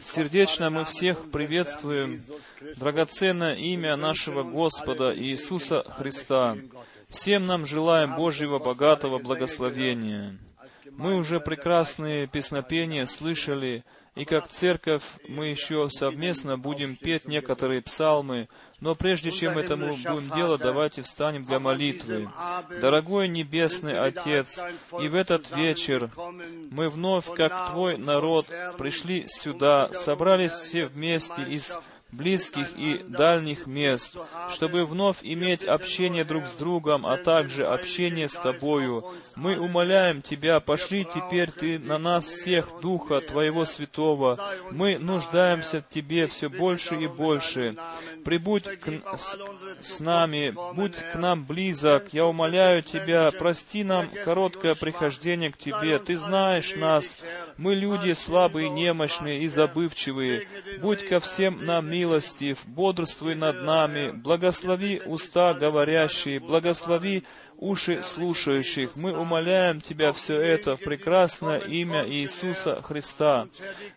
Сердечно мы всех приветствуем драгоценное имя нашего Господа Иисуса Христа. Всем нам желаем Божьего богатого благословения. Мы уже прекрасные песнопения слышали, и как церковь мы еще совместно будем петь некоторые псалмы, но прежде чем это мы будем делать, давайте встанем для молитвы. Дорогой Небесный Отец, и в этот вечер мы вновь, как Твой народ, пришли сюда, собрались все вместе из близких и дальних мест, чтобы вновь иметь общение друг с другом, а также общение с Тобою. Мы умоляем Тебя, пошли теперь Ты на нас всех Духа Твоего Святого. Мы нуждаемся в Тебе все больше и больше. Прибудь к, с, с нами, будь к нам близок. Я умоляю Тебя, прости нам короткое прихождение к Тебе. Ты знаешь нас. Мы люди слабые, немощные и забывчивые. Будь ко всем нам милостив, бодрствуй над нами, благослови уста говорящие, благослови уши слушающих. Мы умоляем Тебя все это в прекрасное имя Иисуса Христа.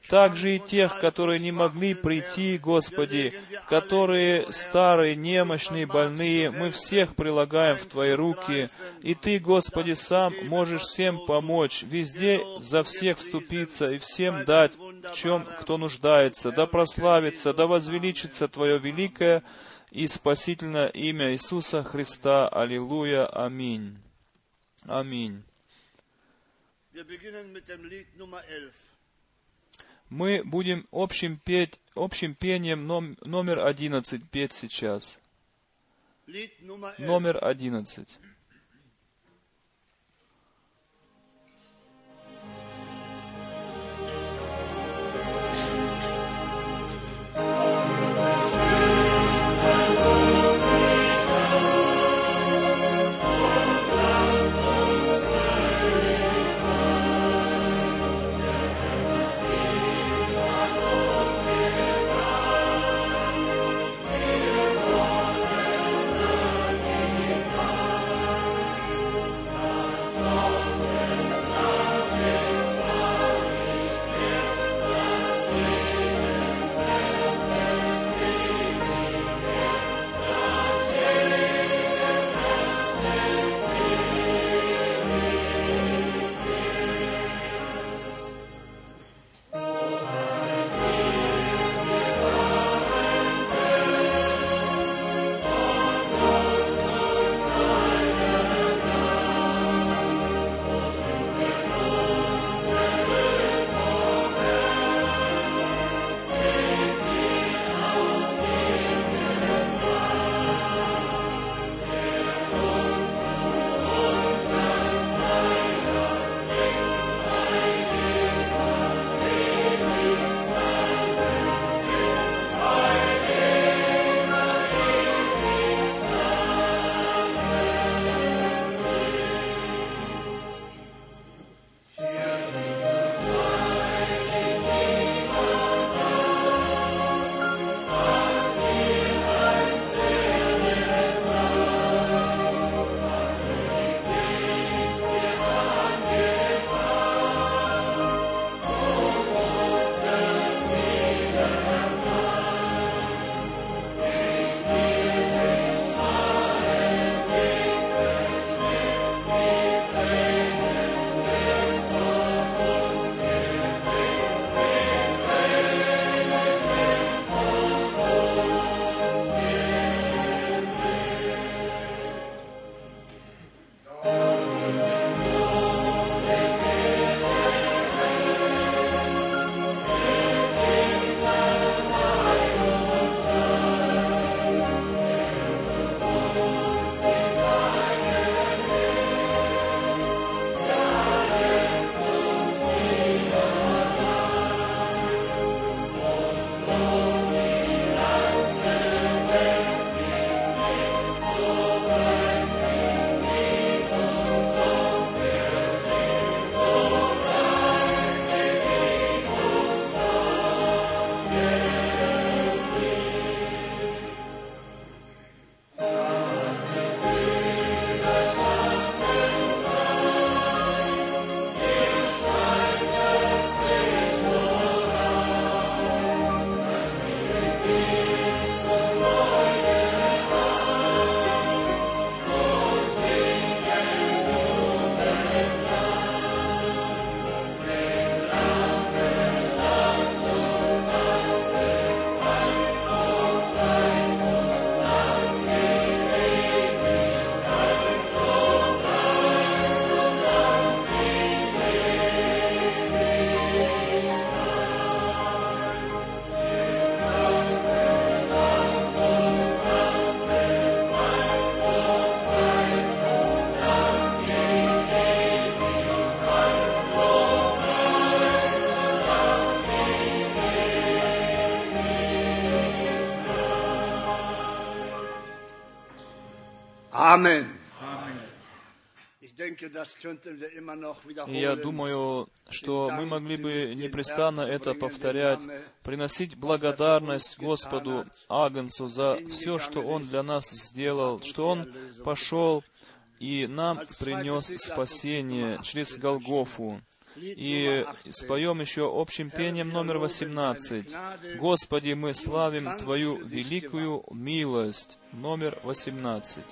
Также и тех, которые не могли прийти, Господи, которые старые, немощные, больные, мы всех прилагаем в Твои руки. И Ты, Господи, сам можешь всем помочь, везде за всех вступиться и всем дать, в чем кто нуждается. Да прославится, да возвеличится Твое великое и спасительное имя Иисуса Христа. Аллилуйя. Аминь. Аминь. Wir beginnen mit dem Lied Nummer 11. Мы будем общим, петь, общим пением ном- номер одиннадцать петь сейчас. Lied Nummer 11. Номер одиннадцать. Я думаю, что мы могли бы непрестанно это повторять, приносить благодарность Господу Агнцу за все, что Он для нас сделал, что Он пошел и нам принес спасение через Голгофу. И споем еще общим пением номер 18. «Господи, мы славим Твою великую милость» номер 18.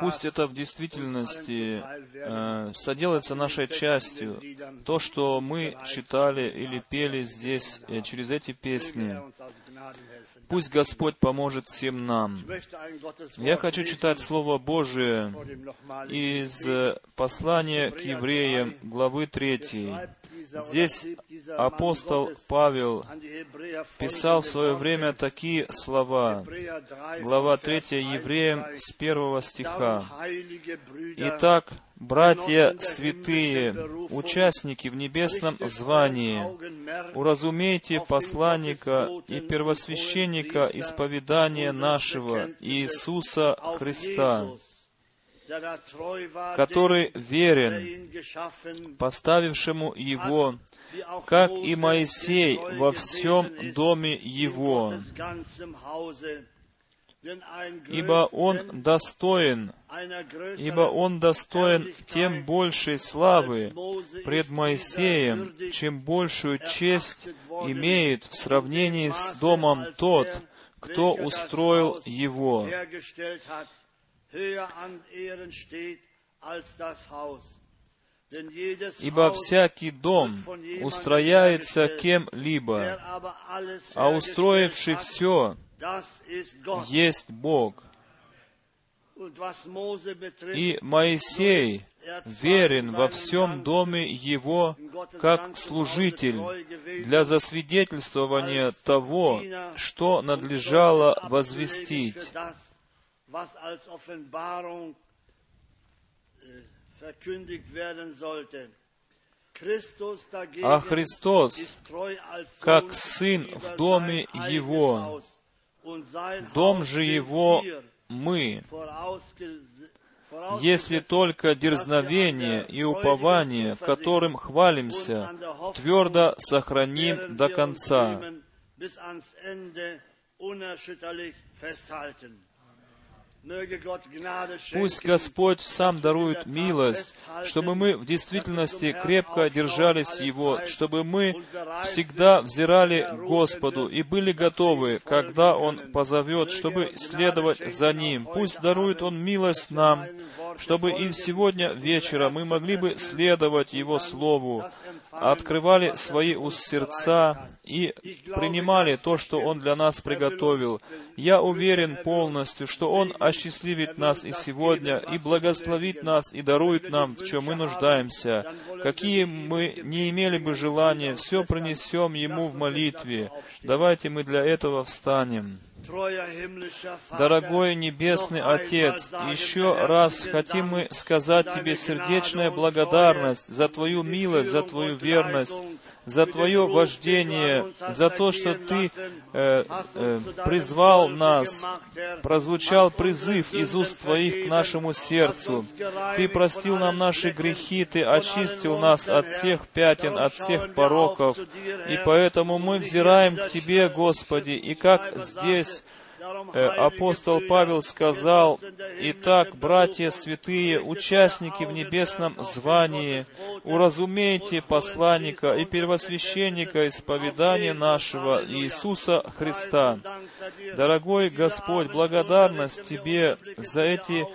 Пусть это в действительности э, соделается нашей частью. То, что мы читали или пели здесь э, через эти песни. Пусть Господь поможет всем нам. Я хочу читать Слово Божие из э, послания к евреям, главы 3. Здесь апостол Павел писал в свое время такие слова. Hebräer 3, Глава von 3 Vers 1 Евреям bis 3. с первого стиха. Итак, братья святые, участники в небесном звании, уразумейте посланника и первосвященника исповедания нашего Иисуса Христа. Который верен, поставившему его, как и Моисей во всем доме его, ибо он достоин, ибо он достоин тем большей славы пред Моисеем, чем большую честь имеет в сравнении с домом тот, кто устроил его. Ибо всякий дом устрояется кем-либо, а устроивший все есть Бог. И Моисей верен во всем доме его как служитель для засвидетельствования того, что надлежало возвестить. Was als Offenbarung äh, verkündigt werden sollte. А Христос, как Сын в доме Его, дом же Его мы, если только дерзновение и упование, которым хвалимся, твердо сохраним до конца. Пусть Господь сам дарует милость, чтобы мы в действительности крепко держались Его, чтобы мы всегда взирали Господу и были готовы, когда Он позовет, чтобы следовать за Ним. Пусть дарует Он милость нам, чтобы и сегодня вечером мы могли бы следовать Его Слову, открывали свои сердца и принимали то, что Он для нас приготовил. Я уверен полностью, что Он осчастливит нас и сегодня, и благословит нас, и дарует нам, в чем мы нуждаемся. Какие мы не имели бы желания, все принесем Ему в молитве. Давайте мы для этого встанем. Дорогой Небесный Отец, еще раз хотим мы сказать Тебе сердечная благодарность за Твою милость, за Твою верность, за Твое вождение, за то, что Ты э, э, призвал нас, прозвучал призыв из уст Твоих к нашему сердцу. Ты простил нам наши грехи, Ты очистил нас от всех пятен, от всех пороков, и поэтому мы взираем к Тебе, Господи, и как здесь апостол Павел сказал, «Итак, братья святые, участники в небесном звании, уразумейте посланника и первосвященника исповедания нашего Иисуса Христа». Дорогой Господь, благодарность Тебе за эти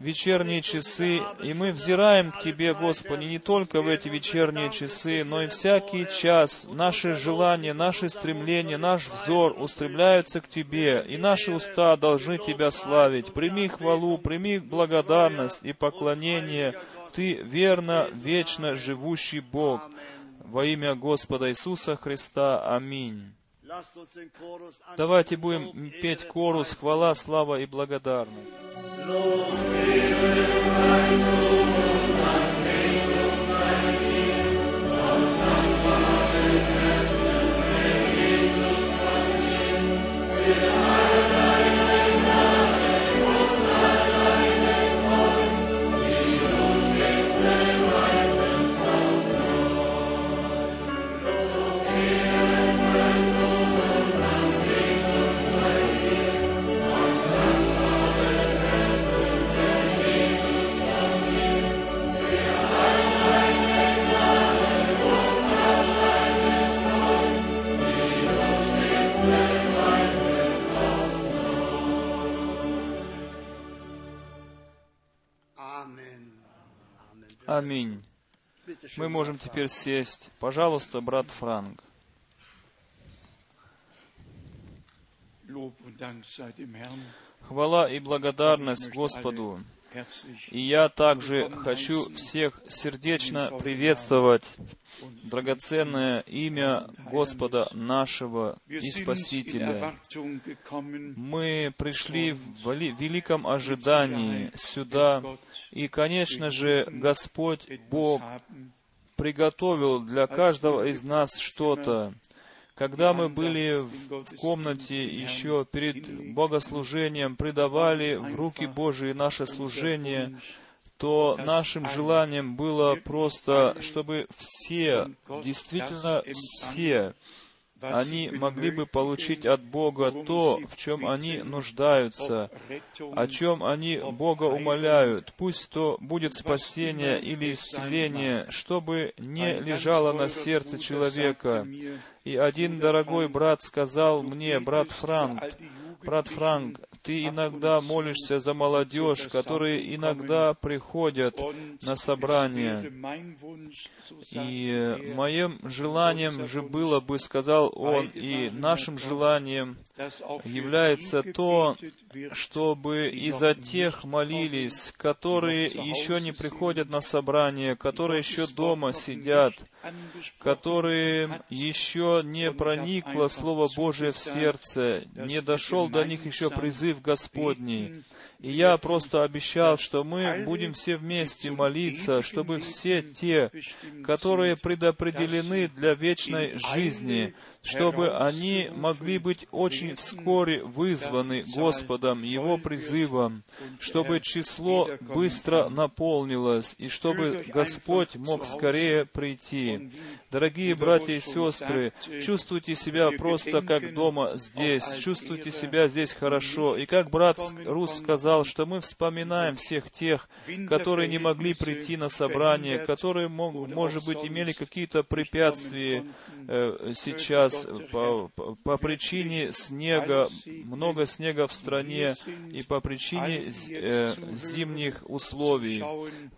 вечерние часы, и мы взираем к Тебе, Господи, не только в эти вечерние часы, но и всякий час. Наши желания, наши стремления, наш взор устремляются к Тебе, и наши уста должны Тебя славить. Прими хвалу, прими благодарность и поклонение. Ты верно, вечно живущий Бог. Во имя Господа Иисуса Христа. Аминь. Давайте будем петь корус «Хвала, слава и благодарность». Аминь. Мы можем теперь сесть. Пожалуйста, брат Франк. Хвала и благодарность Господу. И я также хочу всех сердечно приветствовать драгоценное имя Господа нашего и Спасителя. Мы пришли в вели- великом ожидании сюда, и, конечно же, Господь Бог приготовил для каждого из нас что-то. Когда мы были в комнате еще перед богослужением, предавали в руки Божии наше служение, то нашим желанием было просто, чтобы все, действительно все, они могли бы получить от Бога то, в чем они нуждаются, о чем они Бога умоляют. Пусть то будет спасение или исцеление, чтобы не лежало на сердце человека. И один дорогой брат сказал мне, брат Франк, брат Франк, ты иногда молишься за молодежь, которые иногда приходят на собрание. И моим желанием же было бы, сказал он, и нашим желанием является то, чтобы и за тех молились, которые еще не приходят на собрание, которые еще дома сидят, которые еще не проникло Слово Божие в сердце, не дошел до них еще призыв Господний. И я просто обещал, что мы будем все вместе молиться, чтобы все те, которые предопределены для вечной жизни, чтобы они могли быть очень вскоре вызваны Господом, Его призывом, чтобы число быстро наполнилось, и чтобы Господь мог скорее прийти. Дорогие братья и сестры, чувствуйте себя просто как дома здесь, чувствуйте себя здесь хорошо. И как брат Рус сказал, что мы вспоминаем всех тех, которые не могли прийти на собрание, которые, может быть, имели какие-то препятствия э, сейчас, по, по, причине снега, много снега в стране и по причине э, зимних условий.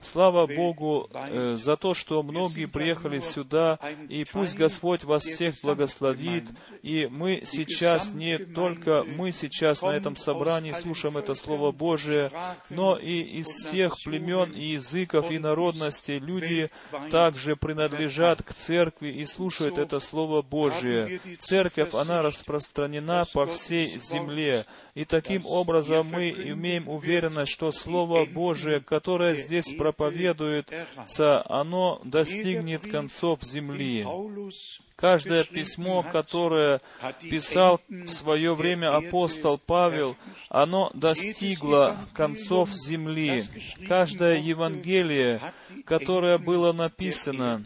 Слава Богу э, за то, что многие приехали сюда, и пусть Господь вас всех благословит, и мы сейчас не только мы сейчас на этом собрании слушаем это Слово Божие, но и из всех племен и языков и народностей люди также принадлежат к церкви и слушают это Слово Божие церковь, она распространена по всей земле. И таким образом мы имеем уверенность, что Слово Божие, которое здесь проповедуется, оно достигнет концов земли. Каждое письмо, которое писал в свое время апостол Павел, оно достигло концов земли. Каждое Евангелие, которое было написано,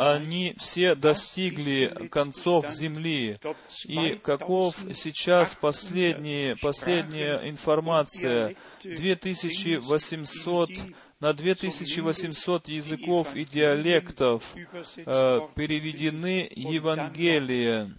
они все достигли концов земли. И каков сейчас последняя, последняя информация? 2800 на 2800 языков и диалектов э, переведены Евангелия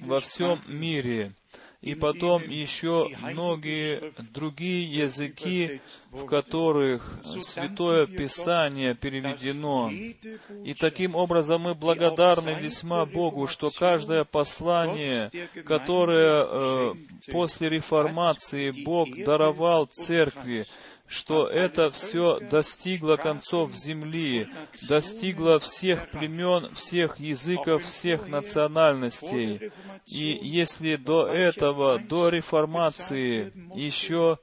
во всем мире. И потом еще многие другие языки, в которых Святое Писание переведено. И таким образом мы благодарны весьма Богу, что каждое послание, которое э, после реформации Бог даровал церкви, что это все достигло концов земли, достигло всех племен, всех языков, всех национальностей. И если до этого, до реформации, еще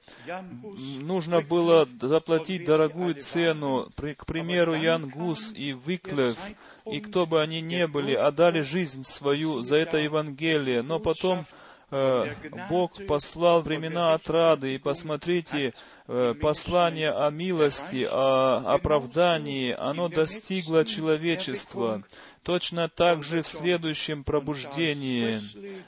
нужно было заплатить дорогую цену, к примеру, Ян Гус и Виклев, и кто бы они ни были, отдали жизнь свою за это Евангелие, но потом Э, Бог послал времена отрады, и посмотрите, послание о милости, о оправдании, оно достигло человечества. Точно так же в следующем пробуждении,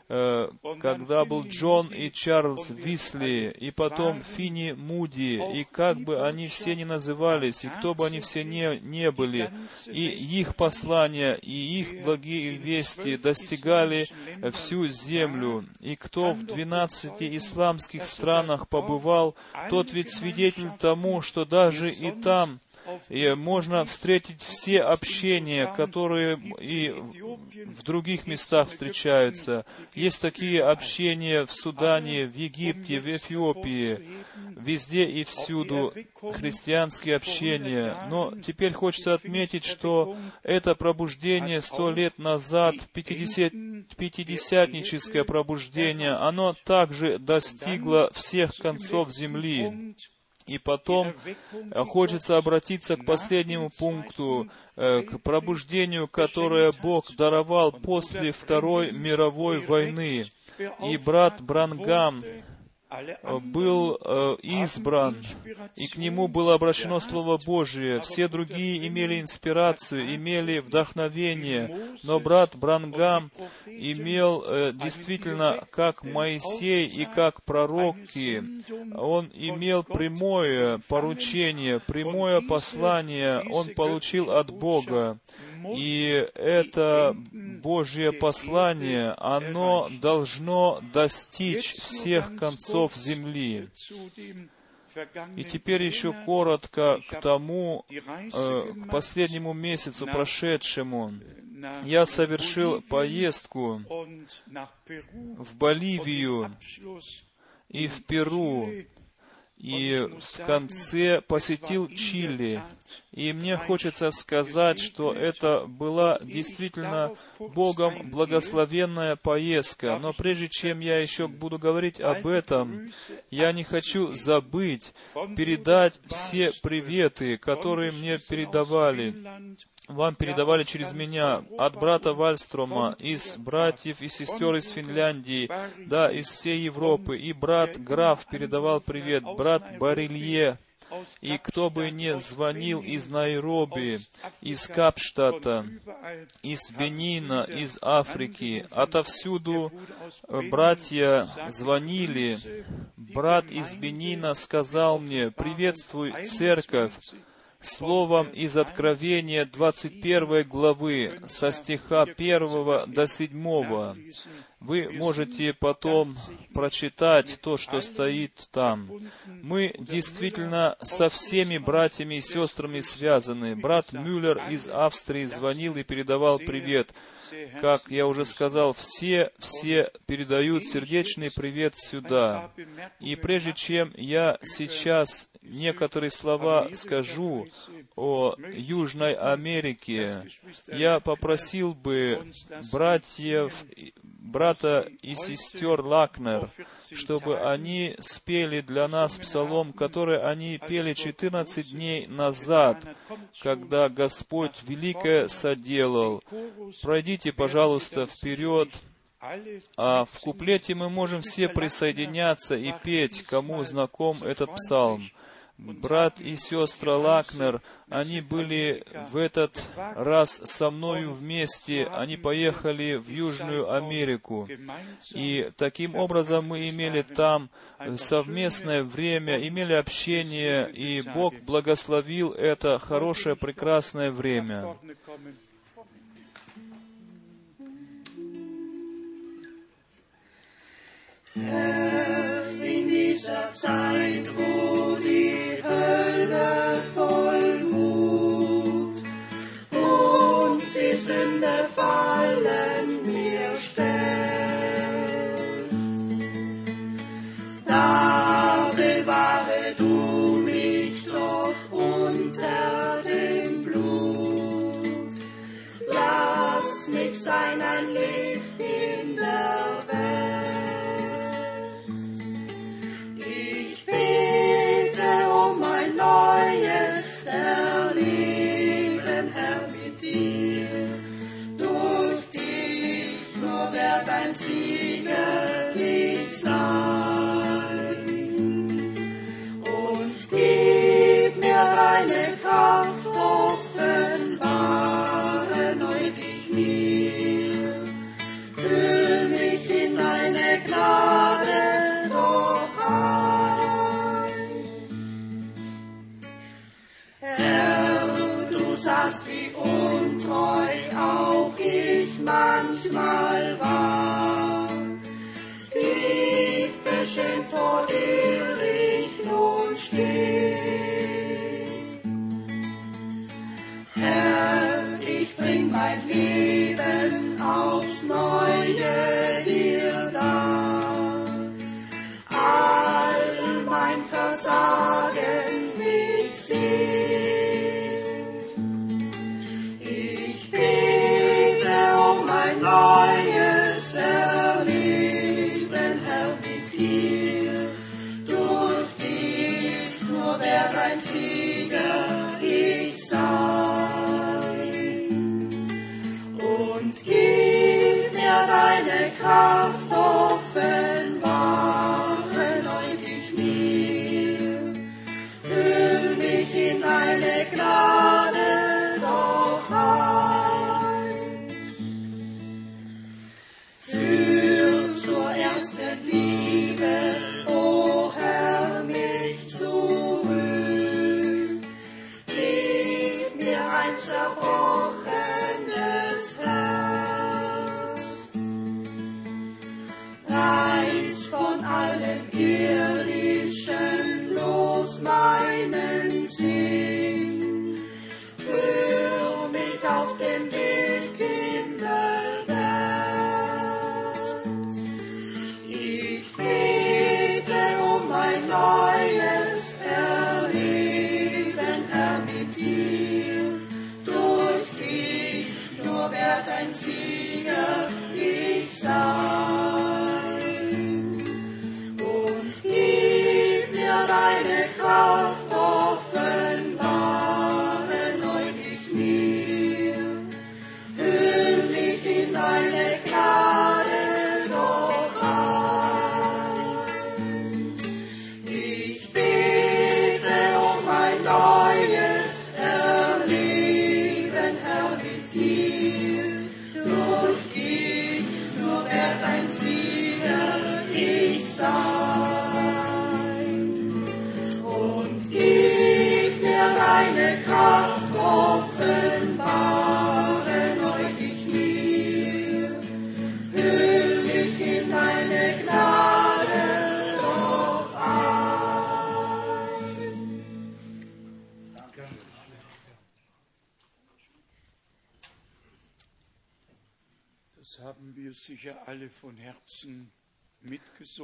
э, когда был Джон и Чарльз Висли, и потом Фини Муди, и как бы они все ни назывались, и кто бы они все не, не были, и их послания, и их благие вести достигали всю землю. И кто в двенадцати исламских странах побывал, тот ведь свидетель тому, что даже и там и можно встретить все общения, которые и в других местах встречаются. Есть такие общения в Судане, в Египте, в Эфиопии, везде и всюду христианские общения. Но теперь хочется отметить, что это пробуждение сто лет назад, 50, пятидесятническое пробуждение, оно также достигло всех концов земли. И потом э, хочется обратиться к последнему пункту, э, к пробуждению, которое Бог даровал после Второй мировой войны. И брат Брангам был э, избран, и к нему было обращено Слово Божие. Все другие имели инспирацию, имели вдохновение, но брат Брангам имел э, действительно, как Моисей и как пророки, он имел прямое поручение, прямое послание, он получил от Бога. И это Божье послание, оно должно достичь всех концов земли. И теперь еще коротко к тому, э, к последнему месяцу прошедшему. Я совершил поездку в Боливию и в Перу и в конце посетил Чили. И мне хочется сказать, что это была действительно Богом благословенная поездка. Но прежде чем я еще буду говорить об этом, я не хочу забыть передать все приветы, которые мне передавали вам передавали через меня от брата Вальстрома, из братьев и сестер из Финляндии, да, из всей Европы. И брат Граф передавал привет, брат Барилье, и кто бы не звонил из Найроби, из Капштата, из Бенина, из Африки, отовсюду братья звонили. Брат из Бенина сказал мне, «Приветствуй, церковь, словом из Откровения 21 главы, со стиха 1 до 7. Вы можете потом прочитать то, что стоит там. Мы действительно со всеми братьями и сестрами связаны. Брат Мюллер из Австрии звонил и передавал привет. Как я уже сказал, все, все передают сердечный привет сюда. И прежде чем я сейчас некоторые слова скажу о Южной Америке, я попросил бы братьев, брата и сестер Лакнер, чтобы они спели для нас псалом, который они пели 14 дней назад, когда Господь великое соделал. Пройдите, пожалуйста, вперед, а в куплете мы можем все присоединяться и петь, кому знаком этот псалм брат и сестра Лакнер, они были в этот раз со мною вместе, они поехали в Южную Америку. И таким образом мы имели там совместное время, имели общение, и Бог благословил это хорошее, прекрасное время. Herr, in dieser Zeit,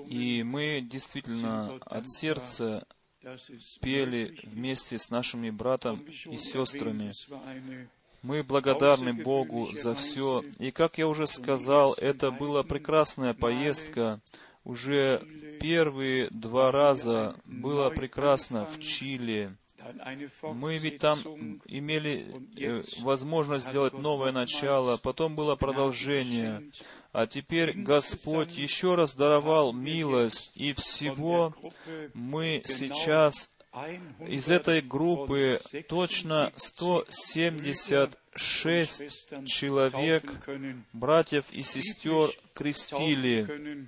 И мы действительно от сердца пели вместе с нашими братом и сестрами. Мы благодарны Богу за все. И как я уже сказал, это была прекрасная поездка. Уже первые два раза было прекрасно в Чили. Мы ведь там имели э, возможность сделать новое начало, потом было продолжение. А теперь Господь еще раз даровал милость, и всего мы сейчас из этой группы точно 176 человек, братьев и сестер, крестили.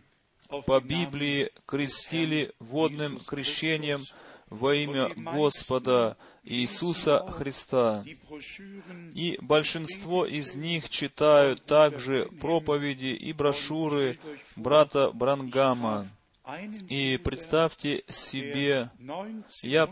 По Библии, крестили водным крещением во имя Господа Иисуса Христа. И большинство из них читают также проповеди и брошюры брата Брангама. И представьте себе, я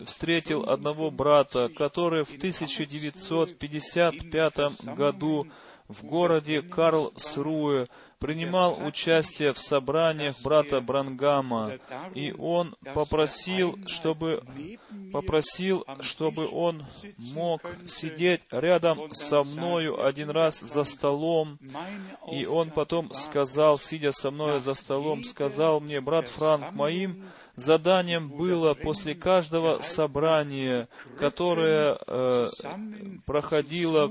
встретил одного брата, который в 1955 году в городе Карлсруэ принимал участие в собраниях брата Брангама, и он попросил, чтобы попросил, чтобы он мог сидеть рядом со мною один раз за столом, и он потом сказал, сидя со мною за столом, сказал мне, брат Франк, моим заданием было после каждого собрания, которое э, проходило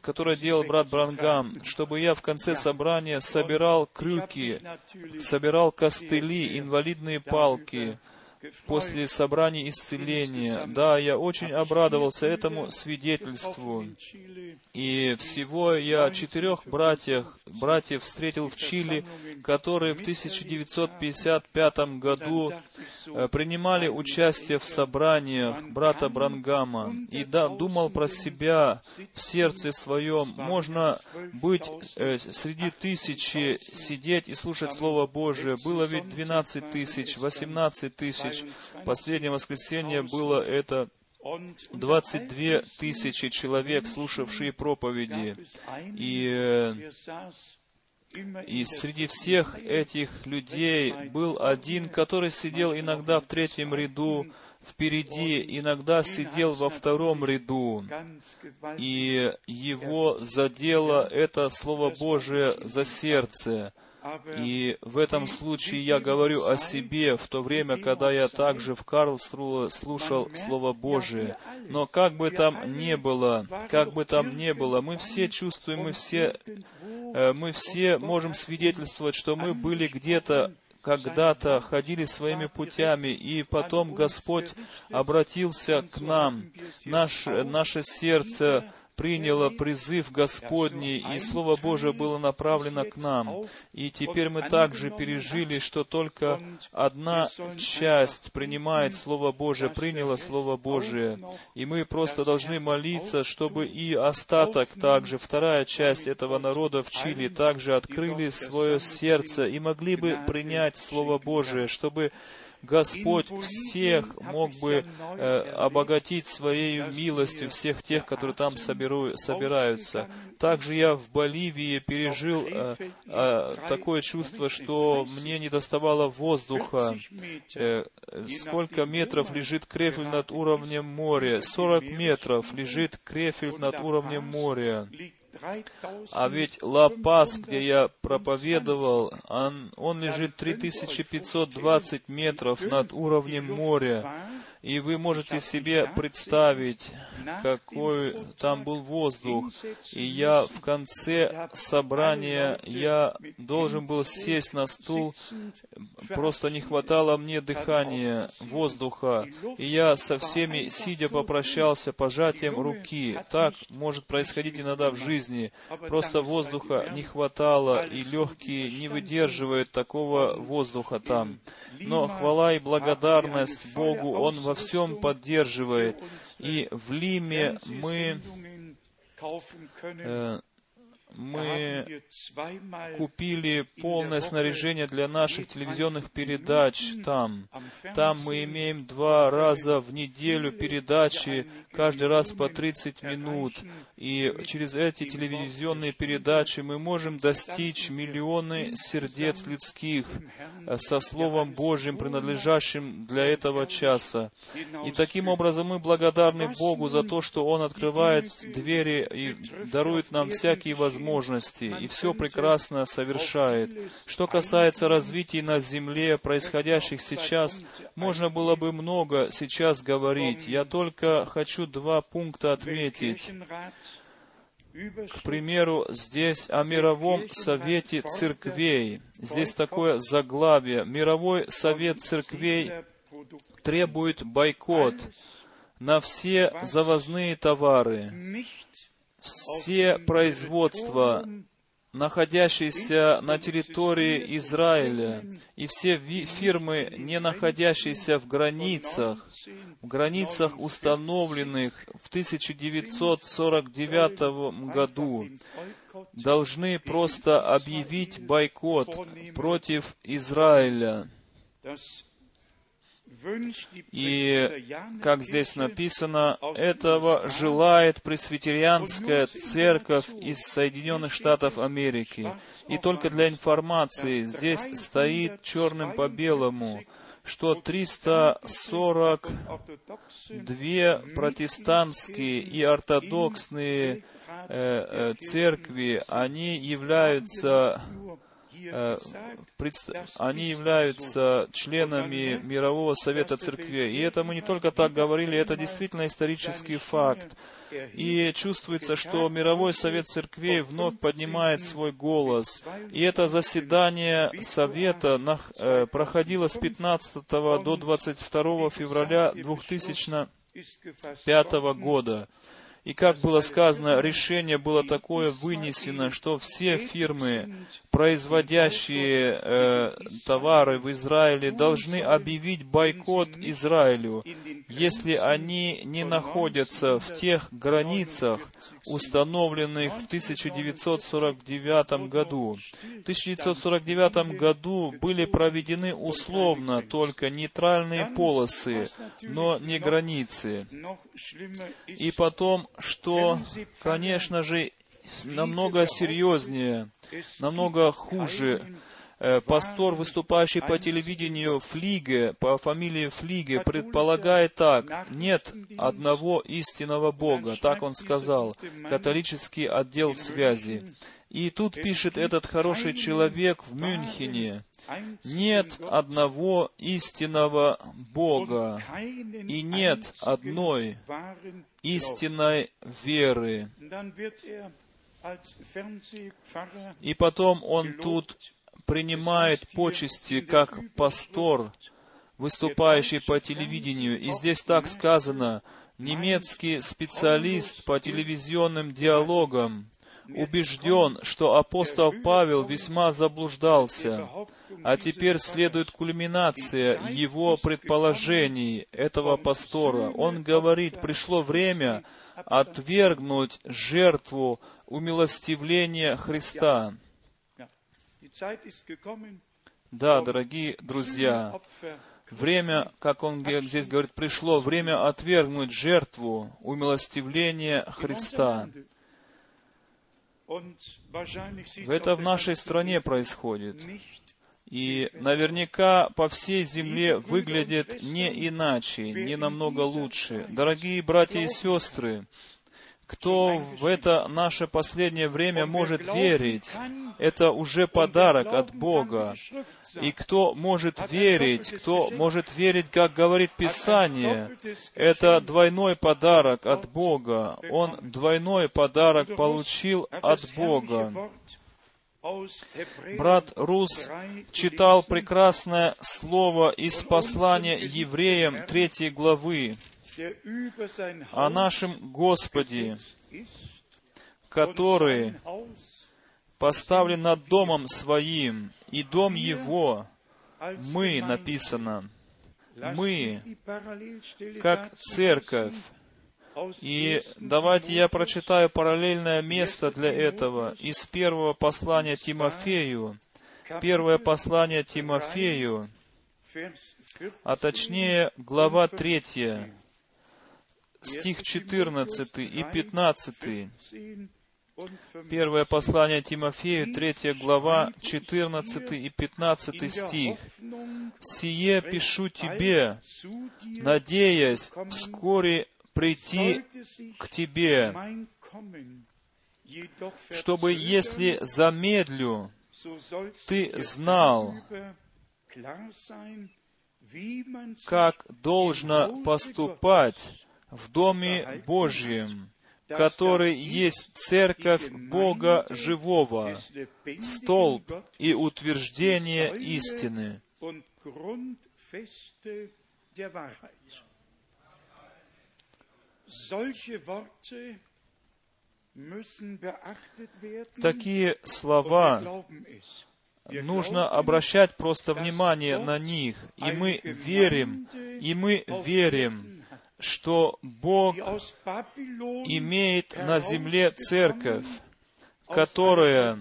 которое делал брат Брангам, чтобы я в конце собрания собирал крюки, собирал костыли, инвалидные палки после собраний исцеления. Да, я очень обрадовался этому свидетельству. И всего я четырех братьев, братьев встретил в Чили, которые в 1955 году э, принимали участие в собраниях брата Брангама. И да, думал про себя в сердце своем, можно быть э, среди тысячи, сидеть и слушать Слово Божие. Было ведь 12 тысяч, 18 тысяч. Последнее воскресенье было это 22 тысячи человек, слушавшие проповеди. И, и среди всех этих людей был один, который сидел иногда в третьем ряду, впереди, иногда сидел во втором ряду. И его задело это Слово Божие за сердце. И в этом случае я говорю о себе в то время, когда я также в Карлсруhe слушал Слово Божие. Но как бы там ни было, как бы там ни было, мы все чувствуем, мы все э, мы все можем свидетельствовать, что мы были где-то когда-то ходили своими путями, и потом Господь обратился к нам. Наш, наше сердце приняло призыв Господний, и Слово Божие было направлено к нам. И теперь мы также пережили, что только одна часть принимает Слово Божие, приняла Слово Божие. И мы просто должны молиться, чтобы и остаток также, вторая часть этого народа в Чили, также открыли свое сердце и могли бы принять Слово Божие, чтобы Господь всех мог бы э, обогатить Своей милостью всех тех, которые там соберу, собираются. Также я в Боливии пережил э, э, такое чувство, что мне не доставало воздуха. Э, сколько метров лежит Крефель над уровнем моря? 40 метров лежит Крефель над уровнем моря. А ведь Ла-Пас, где я проповедовал, он, он лежит 3520 метров над уровнем моря. И вы можете себе представить, какой там был воздух. И я в конце собрания, я должен был сесть на стул, просто не хватало мне дыхания, воздуха. И я со всеми, сидя, попрощался пожатием руки. Так может происходить иногда в жизни. Просто воздуха не хватало, и легкие не выдерживают такого воздуха там. Но хвала и благодарность Богу, Он во всем поддерживает. И в Лиме мы э, мы купили полное снаряжение для наших телевизионных передач там. Там мы имеем два раза в неделю передачи, каждый раз по 30 минут. И через эти телевизионные передачи мы можем достичь миллионы сердец людских со Словом Божьим, принадлежащим для этого часа. И таким образом мы благодарны Богу за то, что Он открывает двери и дарует нам всякие возможности возможности и все прекрасно совершает. Что касается развития на Земле, происходящих сейчас, можно было бы много сейчас говорить. Я только хочу два пункта отметить. К примеру, здесь о мировом совете церквей. Здесь такое заглавие. Мировой совет церквей требует бойкот на все завозные товары все производства, находящиеся на территории Израиля, и все фирмы, не находящиеся в границах, в границах, установленных в 1949 году, должны просто объявить бойкот против Израиля. И, как здесь написано, этого желает пресвитерианская церковь из Соединенных Штатов Америки. И только для информации, здесь стоит черным по белому, что 342 протестантские и ортодоксные э, э, церкви, они являются они являются членами Мирового Совета Церквей. И это мы не только так говорили, это действительно исторический факт. И чувствуется, что Мировой Совет Церквей вновь поднимает свой голос. И это заседание Совета э, проходило с 15 до 22 февраля 2005 года. И как было сказано, решение было такое вынесено, что все фирмы, производящие э, товары в Израиле, должны объявить бойкот Израилю, если они не находятся в тех границах, установленных в 1949 году. В 1949 году были проведены условно только нейтральные полосы, но не границы. И потом что, конечно же, намного серьезнее, намного хуже. Э, пастор, выступающий по телевидению Флиге, по фамилии Флиге, предполагает так, нет одного истинного Бога, так он сказал, католический отдел связи. И тут пишет этот хороший человек в Мюнхене, нет одного истинного Бога и нет одной истинной веры. И потом он тут принимает почести как пастор, выступающий по телевидению. И здесь так сказано, немецкий специалист по телевизионным диалогам убежден, что апостол Павел весьма заблуждался, а теперь следует кульминация его предположений, этого пастора. Он говорит, пришло время отвергнуть жертву умилостивления Христа. Да, дорогие друзья, время, как он здесь говорит, пришло время отвергнуть жертву умилостивления Христа. Это в нашей стране происходит. И наверняка по всей земле выглядит не иначе, не намного лучше. Дорогие братья и сестры, кто в это наше последнее время может верить, это уже подарок от Бога. И кто может верить, кто может верить, как говорит Писание, это двойной подарок от Бога. Он двойной подарок получил от Бога. Брат Рус читал прекрасное слово из послания евреям третьей главы о нашем Господе, который поставлен над домом своим, и дом его, мы, написано, мы, как церковь. И давайте я прочитаю параллельное место для этого из первого послания Тимофею. Первое послание Тимофею, а точнее глава 3, стих 14 и 15. Первое послание Тимофею, 3 глава, 14 и 15 стих. «Сие пишу тебе, надеясь вскоре прийти к тебе, чтобы, если замедлю, ты знал, как должно поступать в Доме Божьем, который есть церковь Бога Живого, столб и утверждение истины. Такие слова нужно обращать просто внимание на них. И мы верим, и мы верим, что Бог имеет на земле церковь, которая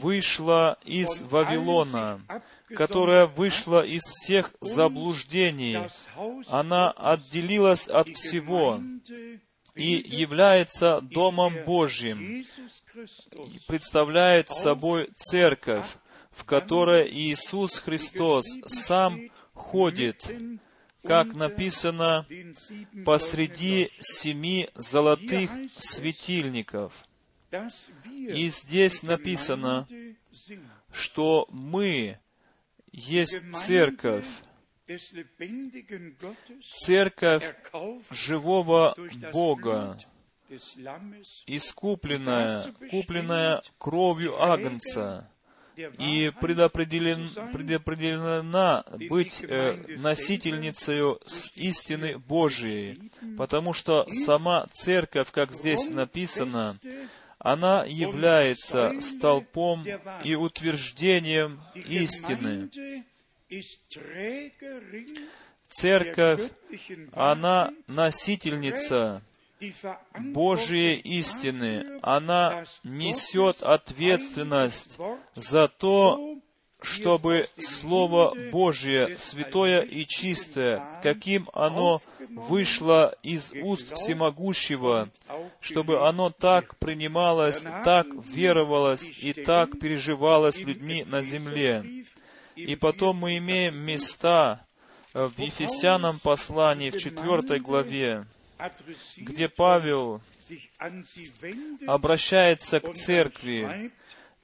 вышла из Вавилона, которая вышла из всех заблуждений. Она отделилась от всего и является Домом Божьим, представляет собой церковь, в которой Иисус Христос сам ходит, как написано, посреди семи золотых светильников. И здесь написано, что мы есть церковь, церковь живого Бога, искупленная, купленная кровью Агнца, и предопределен, предопределена быть э, носительницей истины Божией, потому что сама церковь, как здесь написано, она является столпом и утверждением истины. Церковь, она носительница Божьей истины. Она несет ответственность за то, чтобы Слово Божье, святое и чистое, каким оно вышло из уст Всемогущего, чтобы оно так принималось, так веровалось и так переживалось людьми на земле. И потом мы имеем места в Ефесянам послании в четвертой главе, где Павел обращается к церкви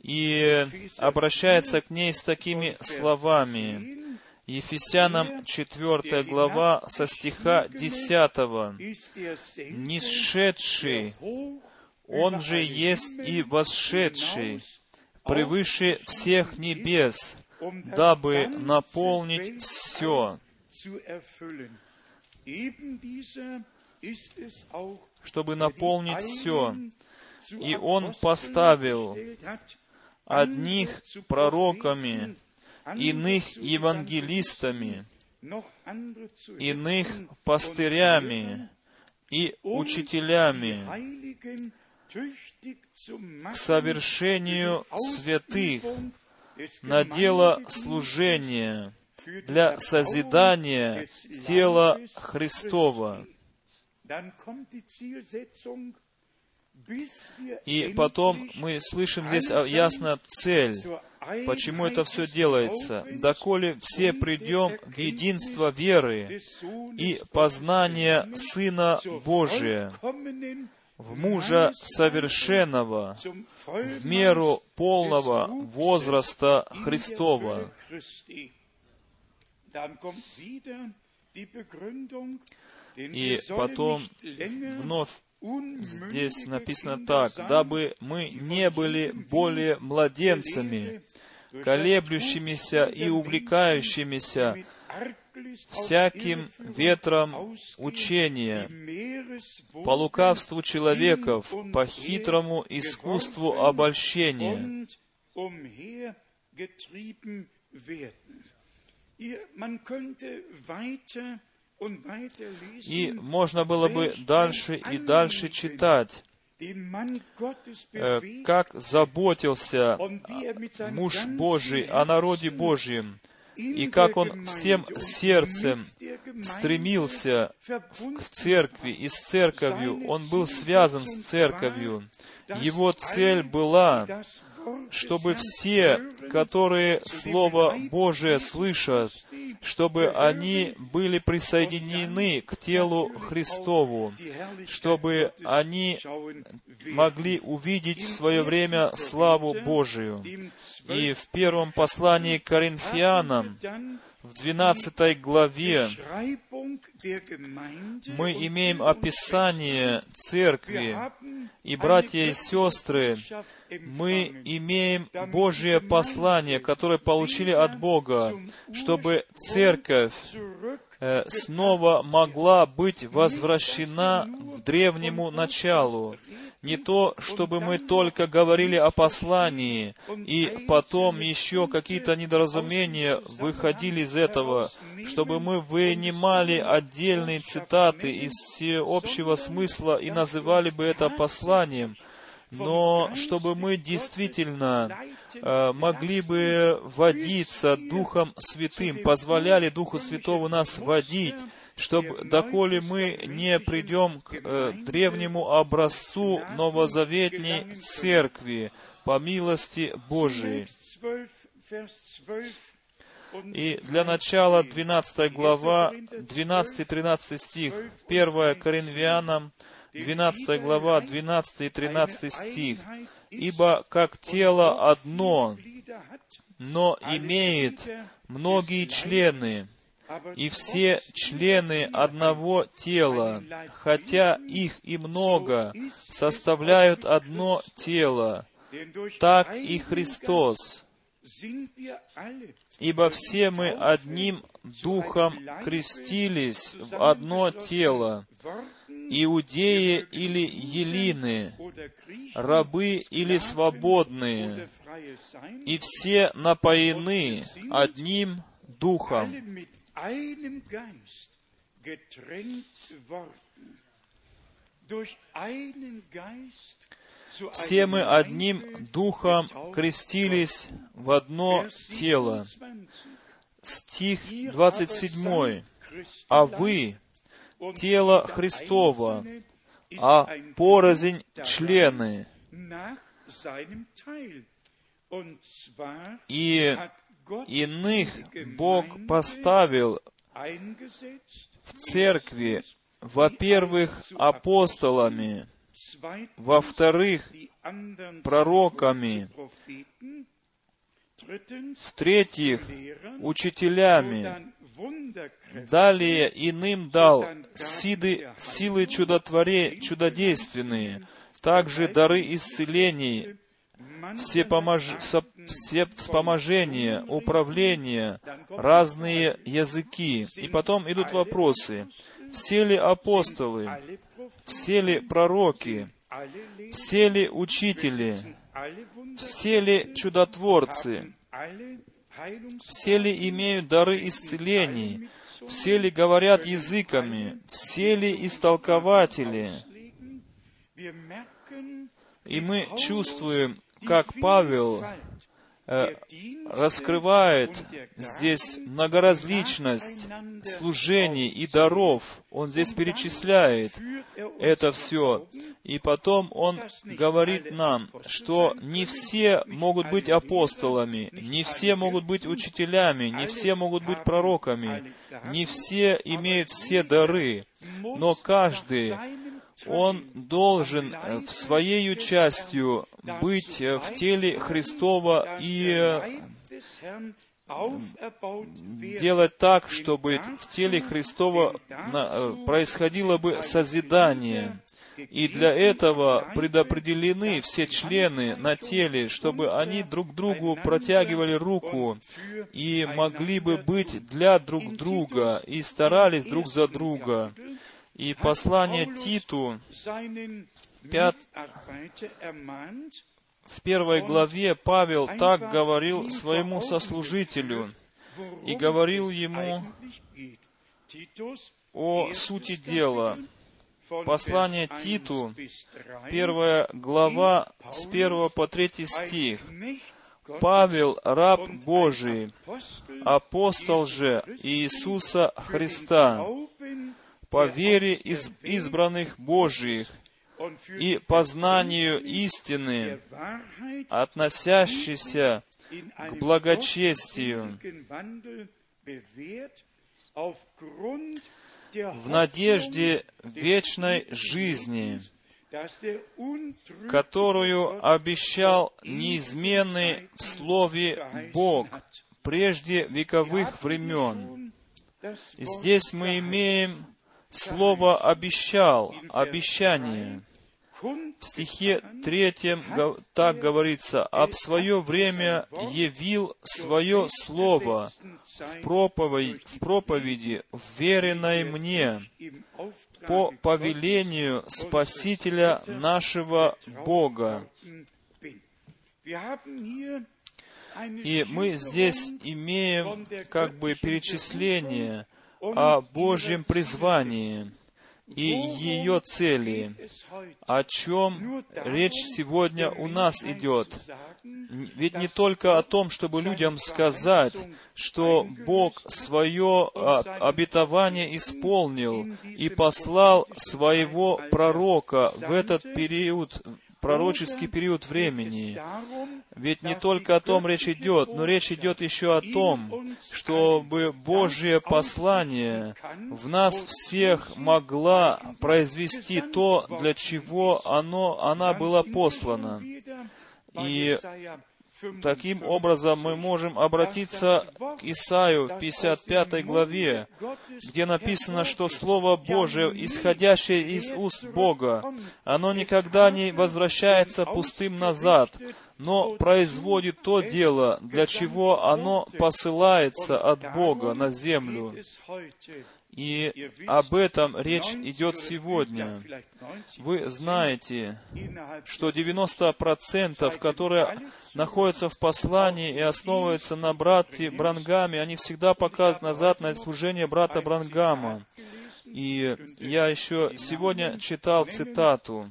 и обращается к ней с такими словами. Ефесянам 4 глава со стиха 10. «Нисшедший Он же есть и восшедший превыше всех небес, дабы наполнить все. Чтобы наполнить все. И Он поставил одних пророками, иных евангелистами, иных пастырями и учителями к совершению святых на дело служения для созидания тела Христова. И потом мы слышим здесь ясно цель, почему это все делается. Доколе все придем в единство веры и познание Сына Божия, в мужа совершенного, в меру полного возраста Христова. И потом вновь здесь написано так, дабы мы не были более младенцами, колеблющимися и увлекающимися всяким ветром учения, по лукавству человеков, по хитрому искусству обольщения. И можно было бы дальше и дальше читать, э, как заботился муж Божий о народе Божьем, и как он всем сердцем стремился в церкви и с церковью, он был связан с церковью. Его цель была, чтобы все, которые Слово Божие слышат, чтобы они были присоединены к телу Христову, чтобы они могли увидеть в свое время славу Божию. И в первом послании к Коринфянам, в 12 главе мы имеем описание церкви, и братья и сестры, мы имеем Божье послание, которое получили от Бога, чтобы церковь э, снова могла быть возвращена в древнему началу. Не то, чтобы мы только говорили о послании, и потом еще какие-то недоразумения выходили из этого, чтобы мы вынимали отдельные цитаты из общего смысла и называли бы это посланием — но чтобы мы действительно э, могли бы водиться Духом Святым, позволяли Духу Святому нас водить, чтобы, доколе мы не придем к э, древнему образцу новозаветней церкви, по милости Божией. И для начала 12 глава, 12-13 стих, 1 Коринфянам, 12 глава, 12 и 13 стих. «Ибо как тело одно, но имеет многие члены, и все члены одного тела, хотя их и много, составляют одно тело, так и Христос. Ибо все мы одним духом крестились в одно тело, иудеи или елины, рабы или свободные, и все напоены одним духом. Все мы одним духом крестились в одно тело. Стих 27. А вы тело Христова, а порознь члены. И иных Бог поставил в церкви, во-первых, апостолами, во-вторых, пророками, в-третьих, учителями, Далее иным дал сиды, силы чудотворе, чудодейственные, также дары исцелений, все, помож... все вспоможения, управления, разные языки. И потом идут вопросы. Все ли апостолы? Все ли пророки? Все ли учители? Все ли чудотворцы? Все ли имеют дары исцелений? Все ли говорят языками? Все ли истолкователи? И мы чувствуем, как Павел раскрывает здесь многоразличность служений и даров. Он здесь перечисляет это все. И потом он говорит нам, что не все могут быть апостолами, не все могут быть учителями, не все могут быть пророками, не все имеют все дары, но каждый он должен э, в своей частью быть э, в теле Христова и э, делать так, чтобы в теле Христова э, происходило бы созидание. И для этого предопределены все члены на теле, чтобы они друг другу протягивали руку и могли бы быть для друг друга и старались друг за друга. И послание Титу пят- в первой главе Павел так говорил своему сослужителю и говорил ему о сути дела. Послание Титу, первая глава, с 1 по 3 стих. Павел, раб Божий, апостол же Иисуса Христа, по вере из избранных Божиих и познанию истины, относящейся к благочестию, в надежде вечной жизни, которую обещал неизменный в Слове Бог прежде вековых времен. Здесь мы имеем слово «обещал», «обещание». В стихе третьем так говорится, «А в свое время явил свое слово в, проповедь, в проповеди, вверенной мне, по повелению Спасителя нашего Бога». И мы здесь имеем как бы перечисление о Божьем призвании и ее цели, о чем речь сегодня у нас идет. Ведь не только о том, чтобы людям сказать, что Бог свое а, обетование исполнил и послал своего пророка в этот период, пророческий период времени. Ведь не только о том речь идет, но речь идет еще о том, чтобы Божье послание в нас всех могла произвести то, для чего оно, она была послана. И Таким образом, мы можем обратиться к Исаию в 55 главе, где написано, что Слово Божие, исходящее из уст Бога, оно никогда не возвращается пустым назад, но производит то дело, для чего оно посылается от Бога на землю. И об этом речь идет сегодня. Вы знаете, что 90%, которые находятся в послании и основываются на брате Брангаме, они всегда показывают назад на служение брата Брангама. И я еще сегодня читал цитату.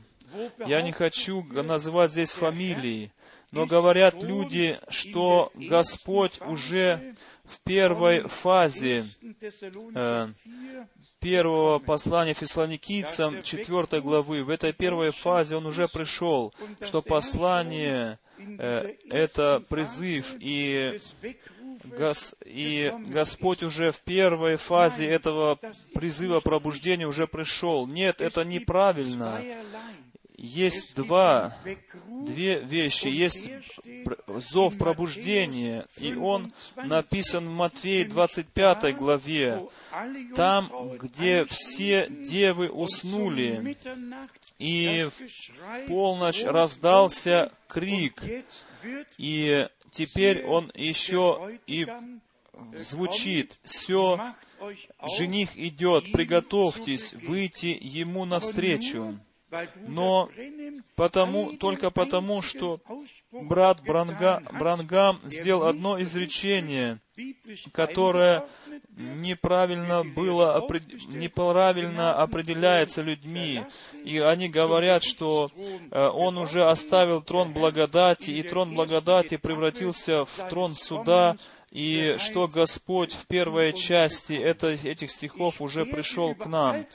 Я не хочу называть здесь фамилии, но говорят люди, что Господь уже в первой фазе э, первого послания фессалоникийцам, четвертой главы, в этой первой фазе он уже пришел, что послание э, это призыв, и, Гос, и Господь уже в первой фазе этого призыва пробуждения уже пришел. Нет, это неправильно есть два, две вещи. Есть зов пробуждения, и он написан в Матвея 25 главе, там, где все девы уснули, и в полночь раздался крик, и теперь он еще и звучит, «Все, жених идет, приготовьтесь выйти ему навстречу». Но потому, только потому, что брат Бранга, Брангам сделал одно изречение, которое неправильно было, неправильно определяется людьми. И они говорят, что э, он уже оставил трон благодати, и трон благодати превратился в трон суда, и что Господь в первой части это, этих стихов уже пришел к нам.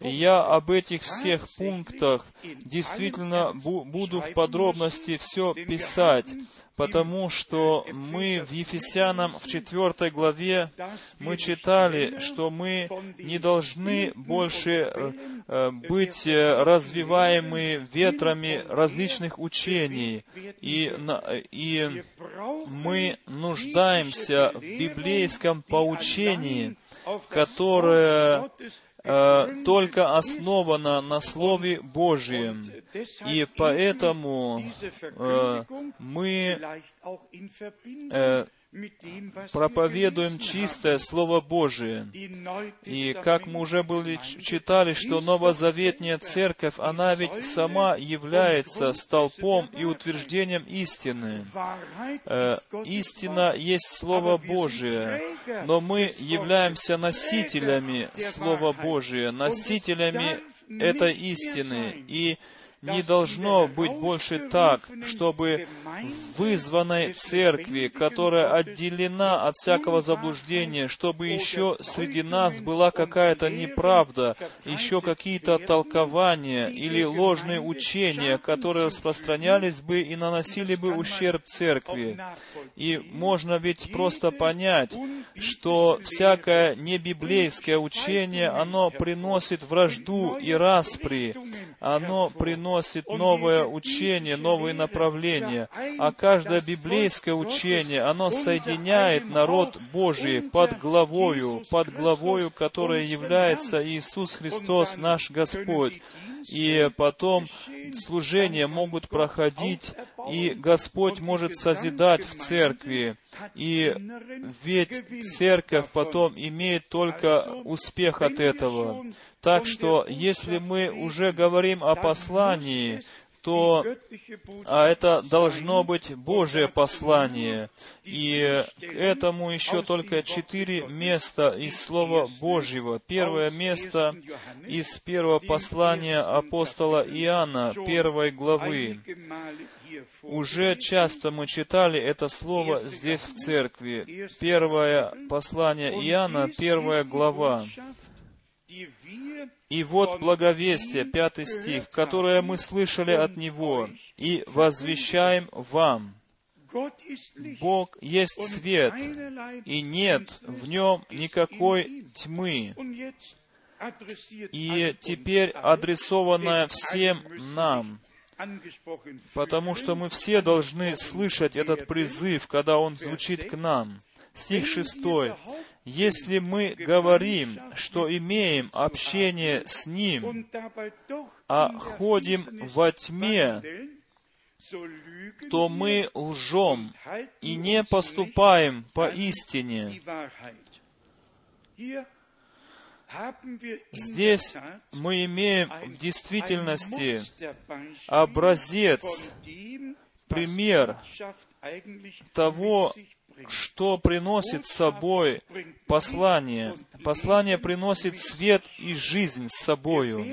И я об этих всех пунктах действительно бу- буду в подробности все писать, потому что мы в Ефесянам в четвертой главе мы читали, что мы не должны больше э, быть э, развиваемы ветрами различных учений, и, и мы нуждаемся в библейском поучении, которое только основано на Слове Божьем. И поэтому э, мы э, проповедуем чистое Слово Божие. И как мы уже были читали, что новозаветная церковь, она ведь сама является столпом и утверждением истины. Э, истина есть Слово Божие, но мы являемся носителями Слова Божия, носителями этой истины. И не должно быть больше так, чтобы вызванной церкви, которая отделена от всякого заблуждения, чтобы еще среди нас была какая-то неправда, еще какие-то толкования или ложные учения, которые распространялись бы и наносили бы ущерб церкви. И можно ведь просто понять, что всякое небиблейское учение, оно приносит вражду и распри, оно приносит приносит новое учение, новые направления. А каждое библейское учение, оно соединяет народ Божий под главою, под главою, которая является Иисус Христос, наш Господь. И потом служения могут проходить, и Господь может созидать в церкви. И ведь церковь потом имеет только успех от этого. Так что, если мы уже говорим о послании, то а это должно быть Божье послание. И к этому еще только четыре места из Слова Божьего. Первое место из первого послания апостола Иоанна, первой главы. Уже часто мы читали это слово здесь в церкви. Первое послание Иоанна, первая глава. И вот благовестие, пятый стих, которое мы слышали от Него, и возвещаем вам. Бог есть свет, и нет в нем никакой тьмы. И теперь адресованное всем нам, потому что мы все должны слышать этот призыв, когда он звучит к нам. Стих шестой. Если мы говорим, что имеем общение с Ним, а ходим во тьме, то мы лжем и не поступаем по истине. Здесь мы имеем в действительности образец, пример того, что приносит с собой послание. Послание приносит свет и жизнь с собою.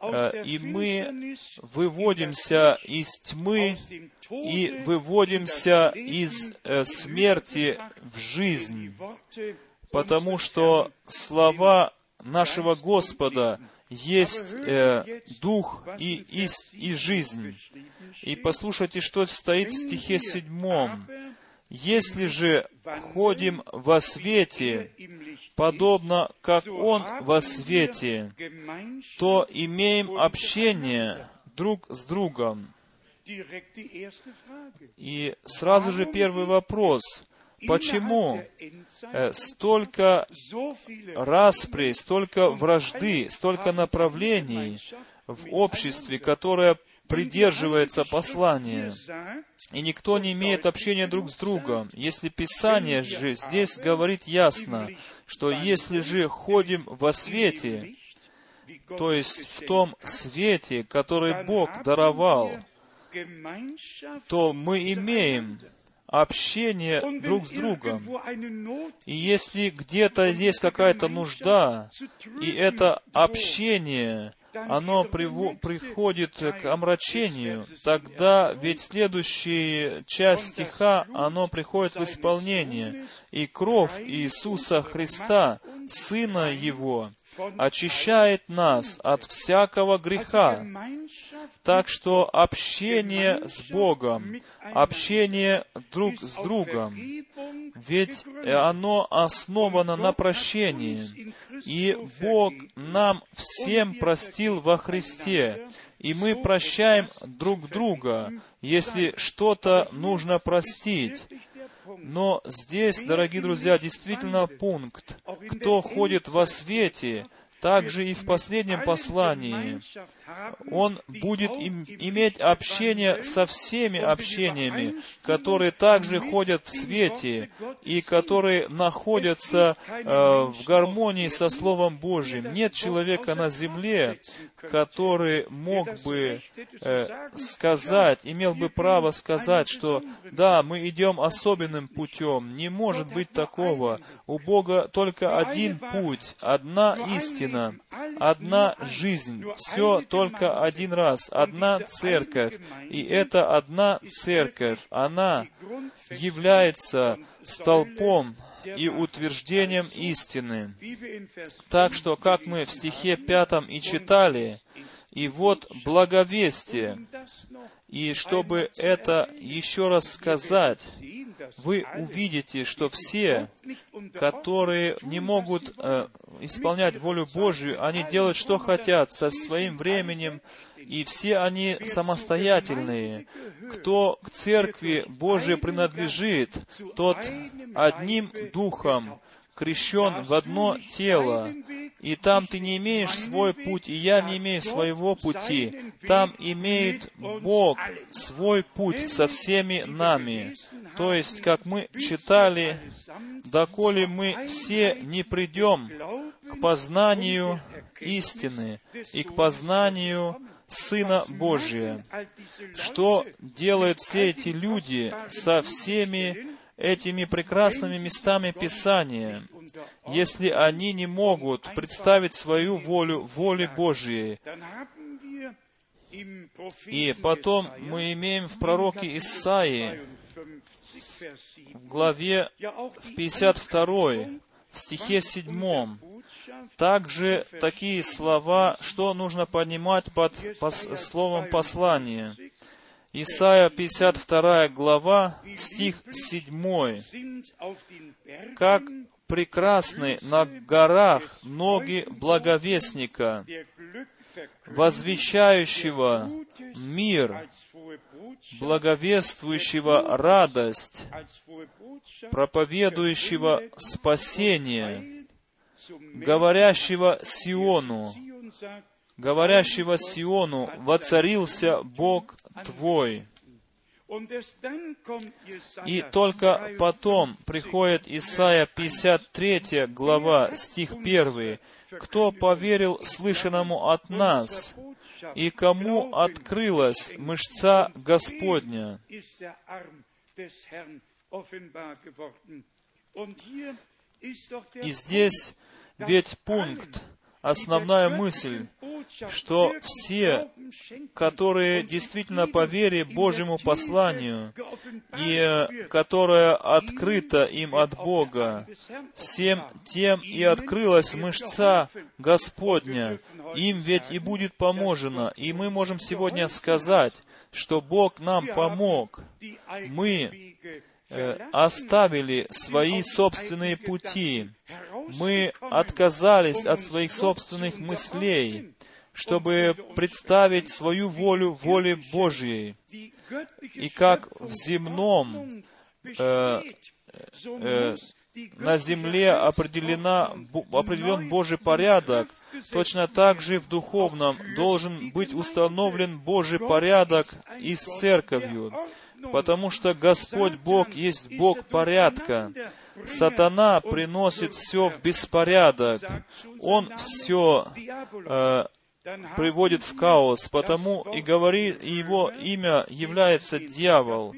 Э, и мы выводимся из тьмы и выводимся из э, смерти в жизнь, потому что слова нашего Господа есть э, дух и, и, и жизнь. И послушайте, что стоит в стихе седьмом. Если же ходим во свете, подобно как Он во свете, то имеем общение друг с другом. И сразу же первый вопрос. Почему э, столько распри, столько вражды, столько направлений в обществе, которое придерживается послания, и никто не имеет общения друг с другом. Если Писание же здесь говорит ясно, что если же ходим во свете, то есть в том свете, который Бог даровал, то мы имеем общение друг с другом. И если где-то есть какая-то нужда, и это общение, оно приходит к омрачению, тогда ведь следующая часть стиха, оно приходит в исполнение. И кровь Иисуса Христа, Сына Его, очищает нас от всякого греха. Так что общение с Богом, общение друг с другом, ведь оно основано на прощении. И Бог нам всем простил во Христе. И мы прощаем друг друга, если что-то нужно простить. Но здесь, дорогие друзья, действительно пункт. Кто ходит во свете, также и в последнем послании, он будет им- иметь общение со всеми общениями, которые также ходят в свете и которые находятся э, в гармонии со Словом Божьим. Нет человека на земле, который мог бы э, сказать, имел бы право сказать, что да, мы идем особенным путем. Не может быть такого. У Бога только один путь, одна истина, одна жизнь. Все только один раз, одна церковь. И эта одна церковь, она является столпом и утверждением истины. Так что, как мы в стихе пятом и читали, и вот благовестие, и чтобы это еще раз сказать, вы увидите, что все, которые не могут э, исполнять волю Божью, они делают, что хотят, со своим временем, и все они самостоятельные. Кто к церкви Божией принадлежит, тот одним духом крещен в одно тело. И там ты не имеешь свой путь, и я не имею своего пути. Там имеет Бог свой путь со всеми нами. То есть, как мы читали, доколе мы все не придем к познанию истины и к познанию Сына Божия. Что делают все эти люди со всеми этими прекрасными местами Писания, если они не могут представить свою волю воле Божьей? И потом мы имеем в пророке Исаии, в главе в 52, в стихе 7, также такие слова, что нужно понимать под пос- словом послания. Исайя 52 глава, стих 7. «Как прекрасны на горах ноги благовестника, возвещающего мир, благовествующего радость, проповедующего спасение, говорящего Сиону, говорящего Сиону, воцарился Бог твой. И только потом приходит Исайя 53 глава, стих 1. «Кто поверил слышанному от нас, и кому открылась мышца Господня?» И здесь ведь пункт, основная мысль, что все, которые действительно по вере Божьему посланию и э, которое открыто им от Бога, всем тем и открылась мышца Господня, им ведь и будет поможено. И мы можем сегодня сказать, что Бог нам помог. Мы э, оставили свои собственные пути. Мы отказались от своих собственных мыслей, чтобы представить свою волю воле Божьей. И как в земном, э, э, на земле определена, определен Божий порядок, точно так же в духовном должен быть установлен Божий порядок и с церковью, потому что Господь Бог есть Бог порядка. Сатана приносит все в беспорядок. Он все э, приводит в хаос, потому и говорит, и его имя является дьявол.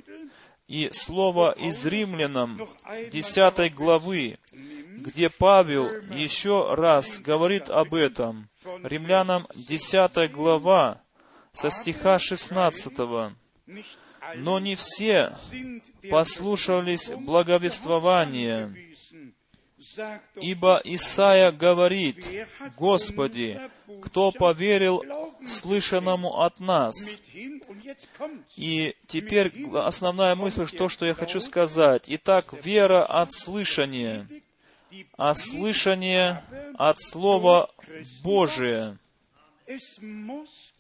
И слово из Римлянам 10 главы, где Павел еще раз говорит об этом. Римлянам 10 глава, со стиха 16. «Но не все послушались благовествования, Ибо Исаия говорит, «Господи, кто поверил слышанному от нас?» И теперь основная мысль, то, что я хочу сказать. Итак, вера от слышания, а слышание от Слова Божия.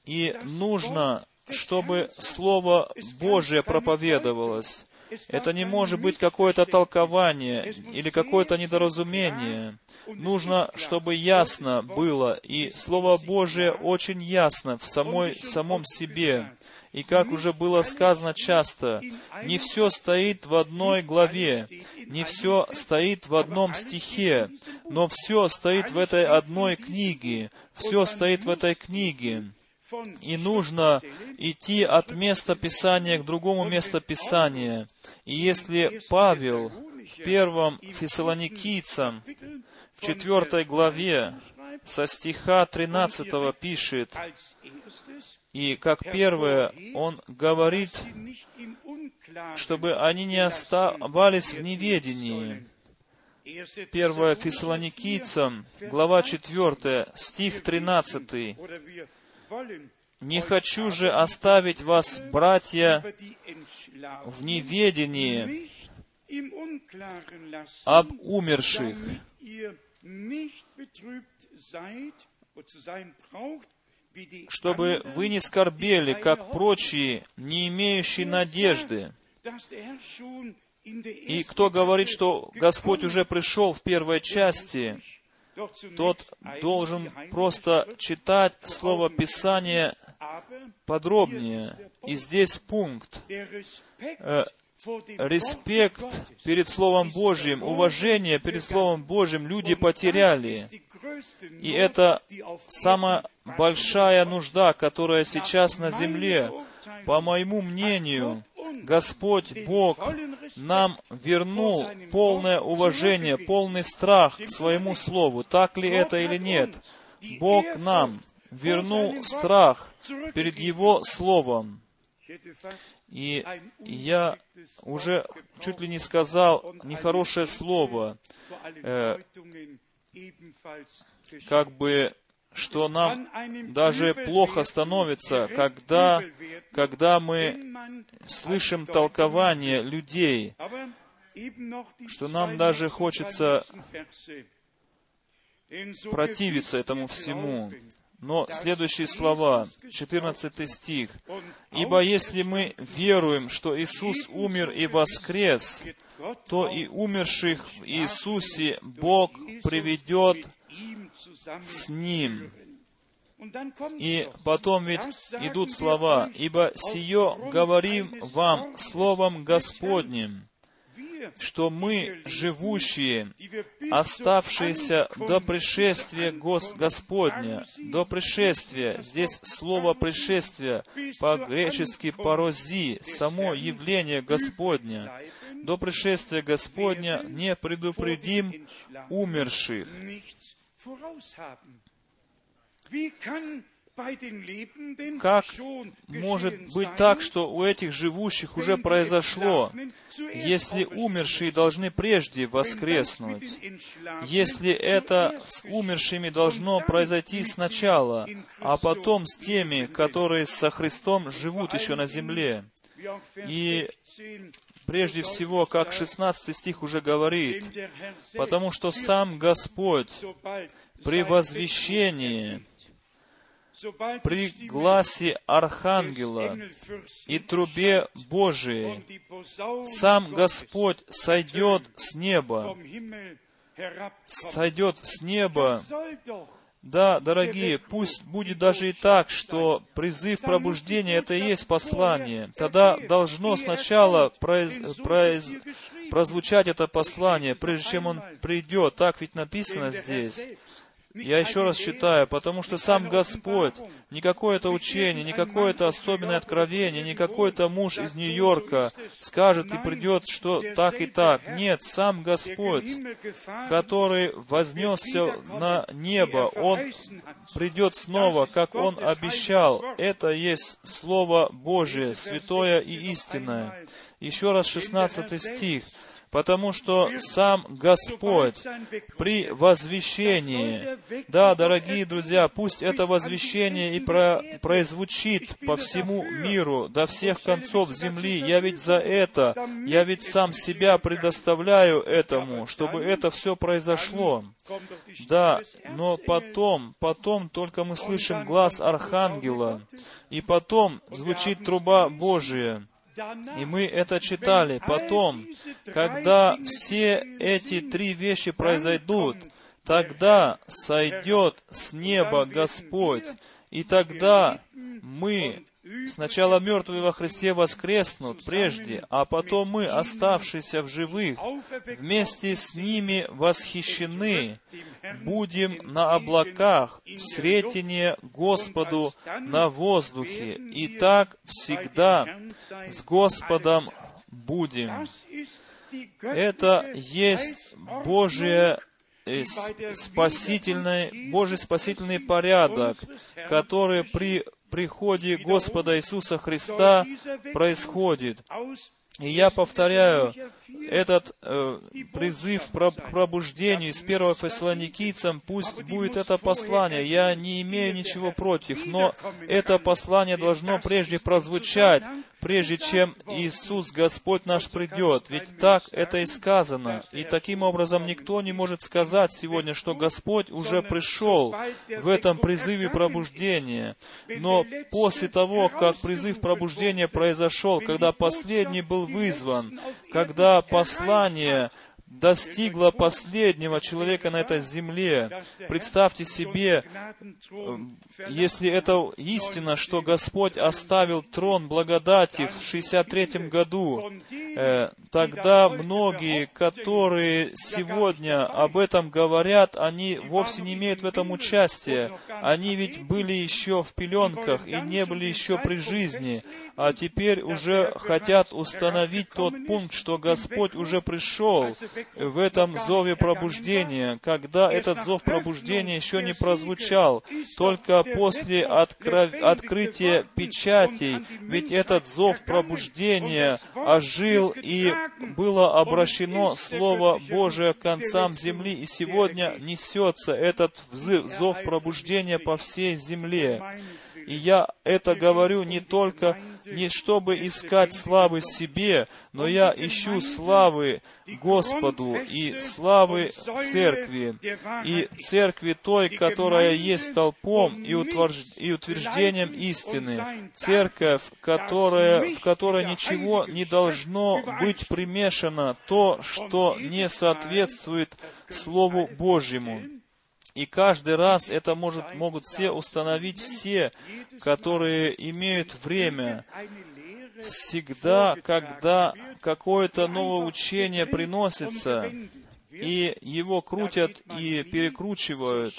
И нужно, чтобы Слово Божие проповедовалось. Это не может быть какое-то толкование или какое-то недоразумение. Нужно, чтобы ясно было, и Слово Божие очень ясно в самой, в самом себе. И как уже было сказано часто, не все стоит в одной главе, не все стоит в одном стихе, но все стоит в этой одной книге, все стоит в этой книге. И нужно идти от места Писания к другому месту Писания. И если Павел в первом Фессалоникийцам, в четвертой главе, со стиха 13 пишет, и как первое, он говорит, чтобы они не оставались в неведении. Первое Фессалоникийцам, глава 4, стих 13. Не хочу же оставить вас, братья, в неведении об умерших, чтобы вы не скорбели, как прочие, не имеющие надежды. И кто говорит, что Господь уже пришел в первой части, тот должен просто читать Слово Писания подробнее. И здесь пункт. Э, респект перед Словом Божьим, уважение перед Словом Божьим люди потеряли. И это самая большая нужда, которая сейчас на земле. По моему мнению, Господь Бог нам вернул полное уважение, полный страх к своему Слову. Так ли это или нет? Бог нам вернул страх перед Его Словом. И я уже чуть ли не сказал нехорошее слово, э, как бы что нам даже плохо становится, когда, когда мы слышим толкование людей, что нам даже хочется противиться этому всему. Но следующие слова, 14 стих. «Ибо если мы веруем, что Иисус умер и воскрес, то и умерших в Иисусе Бог приведет с Ним. И потом ведь идут слова, «Ибо сие говорим вам Словом Господним, что мы, живущие, оставшиеся до пришествия Гос Господня, до пришествия, здесь слово «пришествие» по-гречески «порози», само явление Господня, до пришествия Господня не предупредим умерших. Как может быть так, что у этих живущих уже произошло, если умершие должны прежде воскреснуть? Если это с умершими должно произойти сначала, а потом с теми, которые со Христом живут еще на земле? И прежде всего, как 16 стих уже говорит, потому что сам Господь при возвещении при гласе Архангела и трубе Божией сам Господь сойдет с неба, сойдет с неба. Да, дорогие, пусть будет даже и так, что призыв пробуждения это и есть послание. Тогда должно сначала произ- произ- прозвучать это послание, прежде чем он придет. Так ведь написано здесь. Я еще раз читаю, потому что сам Господь, не какое-то учение, не какое-то особенное откровение, не какой-то муж из Нью-Йорка скажет и придет, что так и так. Нет, сам Господь, который вознесся на небо, Он придет снова, как Он обещал. Это есть Слово Божие, святое и истинное. Еще раз 16 стих. Потому что сам Господь при возвещении, да, дорогие друзья, пусть это возвещение и про, произвучит по всему миру, до всех концов земли. Я ведь за это, я ведь сам себя предоставляю этому, чтобы это все произошло. Да, но потом, потом только мы слышим глаз Архангела, и потом звучит труба Божия. И мы это читали. Потом, когда все эти три вещи произойдут, тогда сойдет с неба Господь, и тогда мы, сначала мертвые во Христе воскреснут прежде, а потом мы, оставшиеся в живых, вместе с ними восхищены, будем на облаках, в сретение Господу на воздухе, и так всегда с Господом будем. Это есть Божие э, спасительный, Божий спасительный порядок, который при приходе Господа Иисуса Христа происходит. И я повторяю, этот э, призыв к пробуждению из 1 Фессалоникийцам, пусть будет это послание. Я не имею ничего против, но это послание должно прежде прозвучать, прежде чем Иисус Господь наш придет. Ведь так это и сказано. И таким образом никто не может сказать сегодня, что Господь уже пришел в этом призыве пробуждения. Но после того, как призыв пробуждения произошел, когда последний был вызван, когда послание достигло последнего человека на этой земле. Представьте себе, э, если это истина, что Господь оставил трон благодати в 63 году, э, тогда многие, которые сегодня об этом говорят, они вовсе не имеют в этом участия. Они ведь были еще в пеленках и не были еще при жизни, а теперь уже хотят установить тот пункт, что Господь уже пришел в этом зове пробуждения, когда этот зов пробуждения еще не прозвучал, только после откро- открытия печатей, ведь этот зов пробуждения ожил и было обращено Слово Божие к концам земли, и сегодня несется этот зов пробуждения по всей земле. И я это говорю не только, не чтобы искать славы себе, но я ищу славы Господу и славы Церкви, и Церкви той, которая есть толпом и, утвержд- и утверждением истины. Церковь, которая, в которой ничего не должно быть примешано, то, что не соответствует Слову Божьему. И каждый раз это может, могут все установить все, которые имеют время. Всегда, когда какое-то новое учение приносится, и его крутят и перекручивают,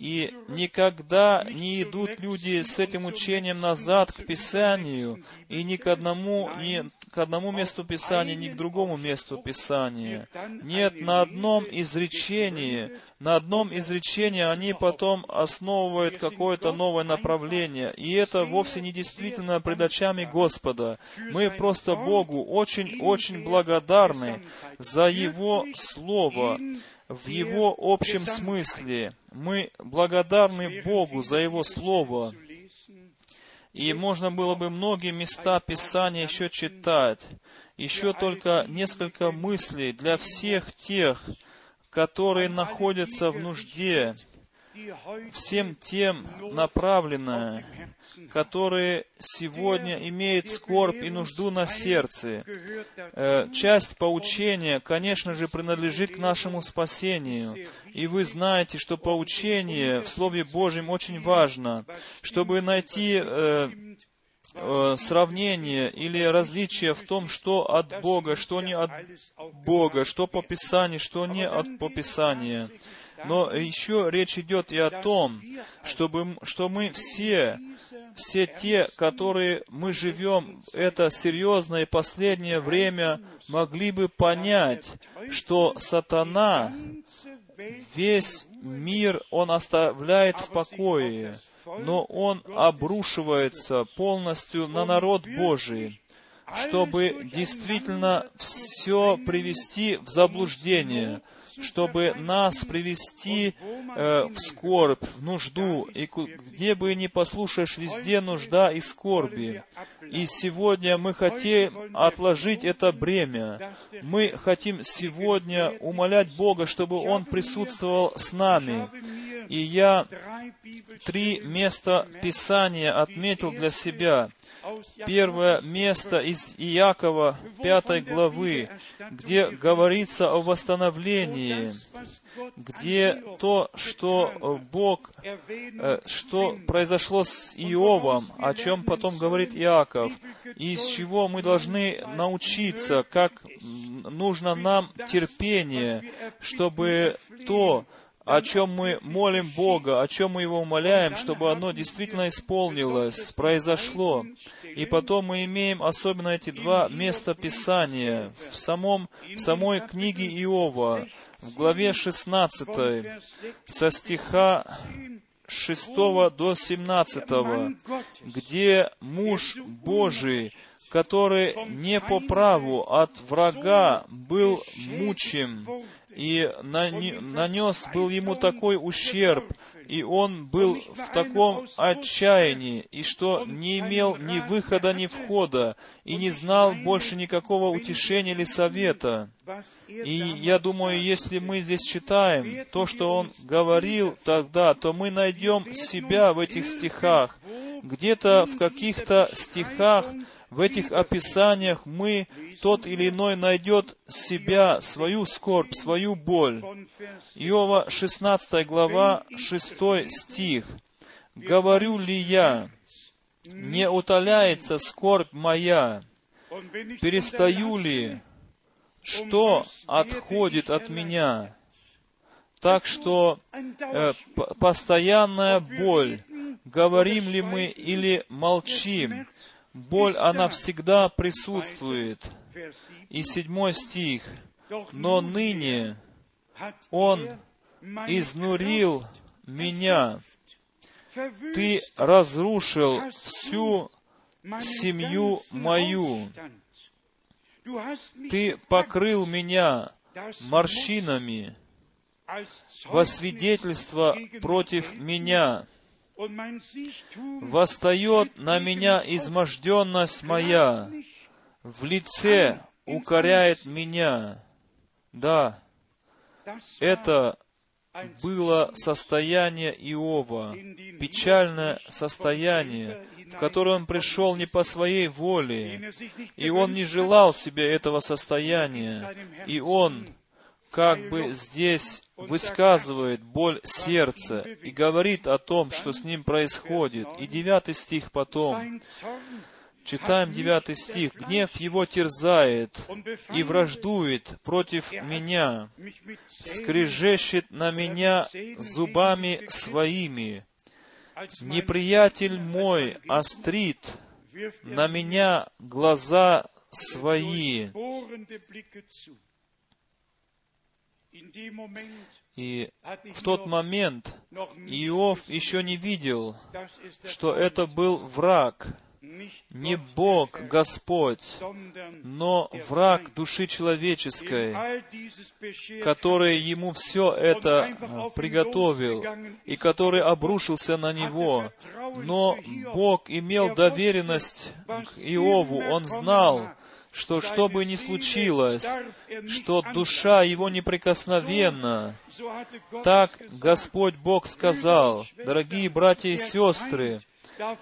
и никогда не идут люди с этим учением назад к Писанию, и ни к одному, ни к одному месту Писания, ни к другому месту Писания. Нет, на одном изречении, на одном изречении они потом основывают какое-то новое направление. И это вовсе не действительно пред очами Господа. Мы просто Богу очень-очень благодарны за Его Слово в его общем смысле. Мы благодарны Богу за Его Слово. И можно было бы многие места Писания еще читать. Еще только несколько мыслей для всех тех, которые находятся в нужде. всем тем направленное, которые сегодня имеют скорбь и нужду на сердце. Э, часть поучения, конечно же, принадлежит к нашему спасению. И вы знаете, что поучение в Слове Божьем очень важно, чтобы найти э, э, сравнение или различие в том, что от Бога, что не от Бога, что по Писанию, что не от по Писанию. Но еще речь идет и о том, чтобы, что мы все, все те, которые мы живем это серьезное последнее время, могли бы понять, что сатана весь мир он оставляет в покое, но он обрушивается полностью на народ Божий, чтобы действительно все привести в заблуждение, чтобы нас привести э, в скорбь, в нужду, и где бы ни послушаешь, везде нужда и скорби. И сегодня мы хотим отложить это бремя. Мы хотим сегодня умолять Бога, чтобы Он присутствовал с нами. И я три места Писания отметил для себя. Первое место из Иакова, пятой главы, где говорится о восстановлении, где то, что Бог, э, что произошло с Иовом, о чем потом говорит Иаков, и из чего мы должны научиться, как нужно нам терпение, чтобы то, о чем мы молим Бога, о чем мы Его умоляем, чтобы оно действительно исполнилось, произошло. И потом мы имеем особенно эти два места Писания в, самом, в самой книге Иова, в главе 16, со стиха 6 до 17, где муж Божий, который не по праву от врага был мучим, и нанес был ему такой ущерб, и он был в таком отчаянии, и что не имел ни выхода, ни входа, и не знал больше никакого утешения или совета. И я думаю, если мы здесь читаем то, что он говорил тогда, то мы найдем себя в этих стихах. Где-то в каких-то стихах в этих описаниях мы, тот или иной найдет себя, свою скорбь, свою боль. Иова 16 глава, 6 стих. «Говорю ли я, не утоляется скорбь моя? Перестаю ли, что отходит от меня?» Так что э, постоянная боль, говорим ли мы или молчим, боль, она всегда присутствует. И седьмой стих. Но ныне Он изнурил меня. Ты разрушил всю семью мою. Ты покрыл меня морщинами во свидетельство против меня восстает на меня изможденность моя, в лице укоряет меня. Да, это было состояние Иова, печальное состояние, в которое он пришел не по своей воле, и он не желал себе этого состояния, и он как бы здесь высказывает боль сердца и говорит о том, что с ним происходит. И девятый стих потом. Читаем девятый стих. «Гнев его терзает и враждует против меня, скрежещет на меня зубами своими. Неприятель мой острит на меня глаза свои». И в тот момент Иов еще не видел, что это был враг, не Бог, Господь, но враг души человеческой, который ему все это э, приготовил и который обрушился на него. Но Бог имел доверенность к Иову, он знал, что что бы ни случилось, что душа его неприкосновенна. Так Господь Бог сказал, дорогие братья и сестры,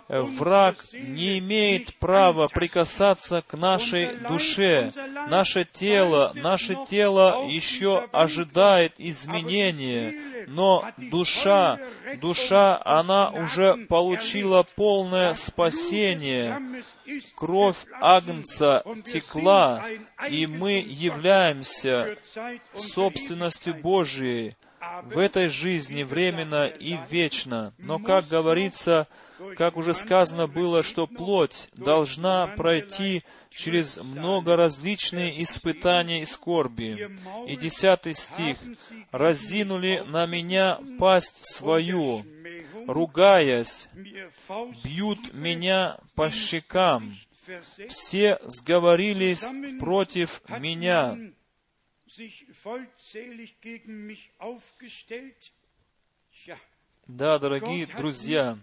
враг не имеет права прикасаться к нашей душе. Наше тело, наше тело еще ожидает изменения, но душа, душа, она уже получила полное спасение. Кровь Агнца текла, и мы являемся собственностью Божией в этой жизни временно и вечно. Но, как говорится, как уже сказано было, что плоть должна пройти через много различные испытания и скорби. И десятый стих. «Разинули на меня пасть свою, ругаясь, бьют меня по щекам, все сговорились против меня». Да, дорогие друзья,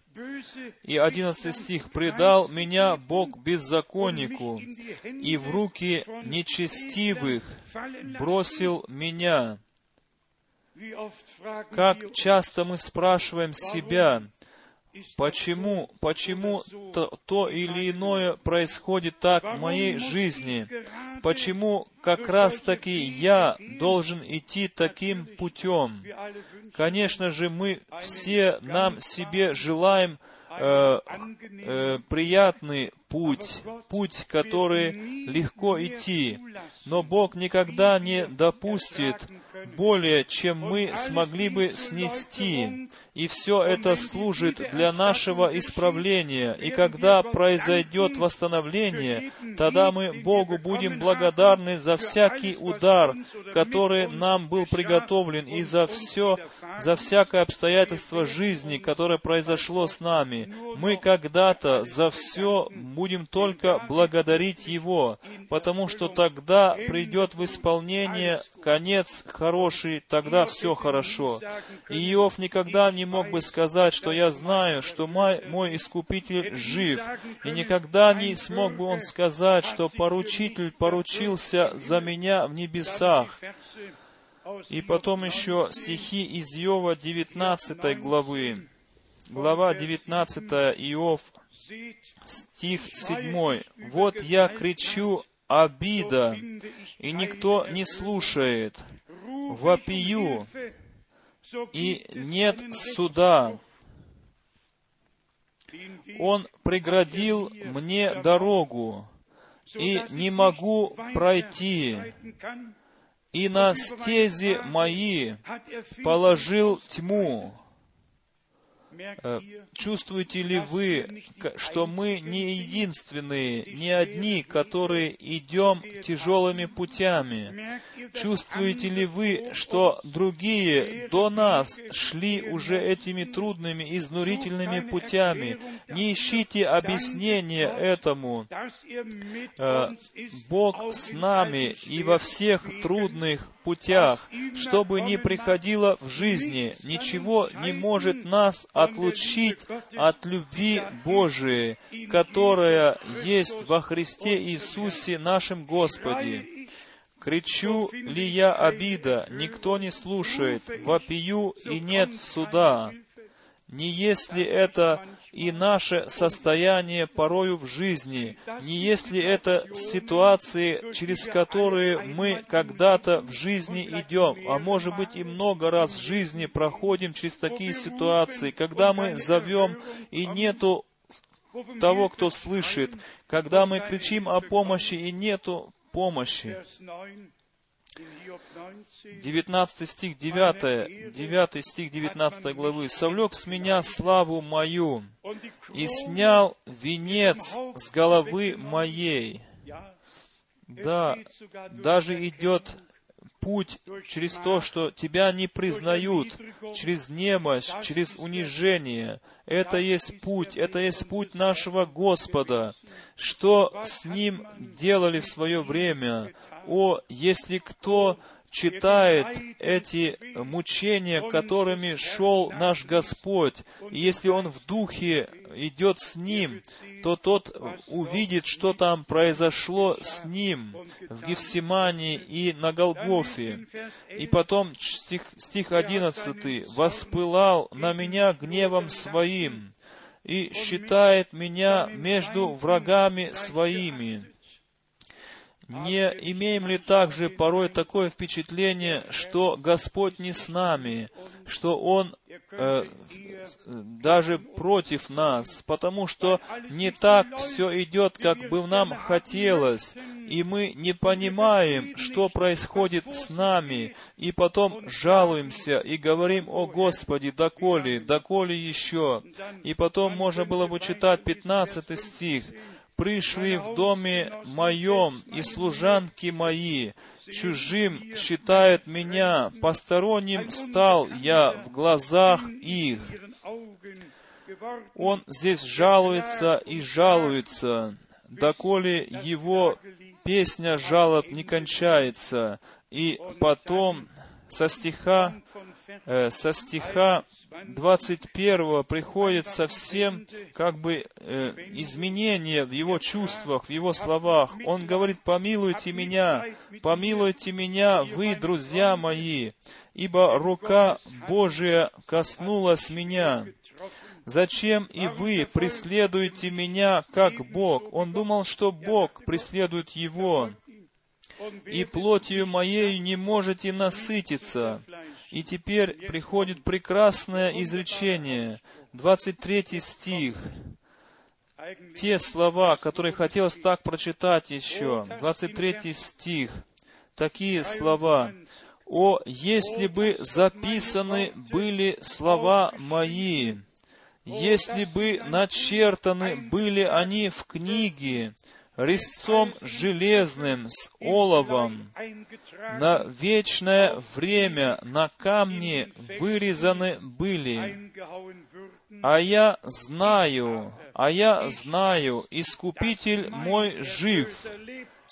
и одиннадцатый стих, «Предал меня Бог беззаконнику, и в руки нечестивых бросил меня». Как часто мы спрашиваем себя, Почему, почему то, то или иное происходит так в моей жизни? Почему как раз-таки я должен идти таким путем? Конечно же, мы все нам себе желаем э, э, приятный путь, путь, который легко идти. Но Бог никогда не допустит более, чем мы смогли бы снести. И все это служит для нашего исправления. И когда произойдет восстановление, тогда мы Богу будем благодарны за всякий удар, который нам был приготовлен, и за все, за всякое обстоятельство жизни, которое произошло с нами. Мы когда-то за все будем только благодарить Его, потому что тогда придет в исполнение конец хороший, тогда все хорошо. И Иов никогда не мог бы сказать, что я знаю, что мой, мой Искупитель жив. И никогда не смог бы он сказать, что поручитель поручился за меня в небесах. И потом еще стихи из Иова 19 главы. Глава 19 Иов, стих 7. «Вот я кричу обида, и никто не слушает. Вопию, и нет суда. Он преградил мне дорогу, и не могу пройти. И на стези мои положил тьму. Э, чувствуете ли вы, что мы не единственные, не одни, которые идем тяжелыми путями? Чувствуете ли вы, что другие до нас шли уже этими трудными, изнурительными путями? Не ищите объяснения этому. Э, Бог с нами и во всех трудных путях, что бы ни приходило в жизни, ничего не может нас отлучить от любви Божией, которая есть во Христе Иисусе нашем Господе. Кричу ли я обида, никто не слушает, вопию и нет суда. Не есть ли это и наше состояние порою в жизни, не если это ситуации, через которые мы когда-то в жизни идем, а может быть и много раз в жизни проходим через такие ситуации, когда мы зовем и нету того, кто слышит, когда мы кричим о помощи и нету помощи. 19 стих 9, 9 стих 19 главы. «Совлек с меня славу мою и снял венец с головы моей». Да, даже идет путь через то, что тебя не признают, через немощь, через унижение. Это есть путь, это есть путь нашего Господа. Что с Ним делали в свое время? О, если кто читает эти мучения, которыми шел наш Господь, и если он в духе идет с ним, то тот увидит, что там произошло с ним в Гефсимании и на Голгофе. И потом стих, стих 11. «Воспылал на меня гневом своим, и считает меня между врагами своими». Не имеем ли также порой такое впечатление, что Господь не с нами, что Он э, даже против нас, потому что не так все идет, как бы нам хотелось, и мы не понимаем, что происходит с нами, и потом жалуемся и говорим, «О Господи, доколе, доколе еще?» И потом можно было бы читать 15 стих, пришли в доме моем, и служанки мои, чужим считают меня, посторонним стал я в глазах их. Он здесь жалуется и жалуется, доколе его песня жалоб не кончается. И потом со стиха со стиха 21 приходит совсем как бы э, изменение в его чувствах, в его словах. Он говорит, помилуйте меня, помилуйте меня, вы, друзья мои, ибо рука Божия коснулась меня. Зачем и вы преследуете меня, как Бог? Он думал, что Бог преследует его. И плотью моей не можете насытиться. И теперь приходит прекрасное изречение, 23 стих. Те слова, которые хотелось так прочитать еще, 23 стих, такие слова. «О, если бы записаны были слова мои, если бы начертаны были они в книге, резцом железным, с оловом, на вечное время на камне вырезаны были. А я знаю, а я знаю, Искупитель мой жив,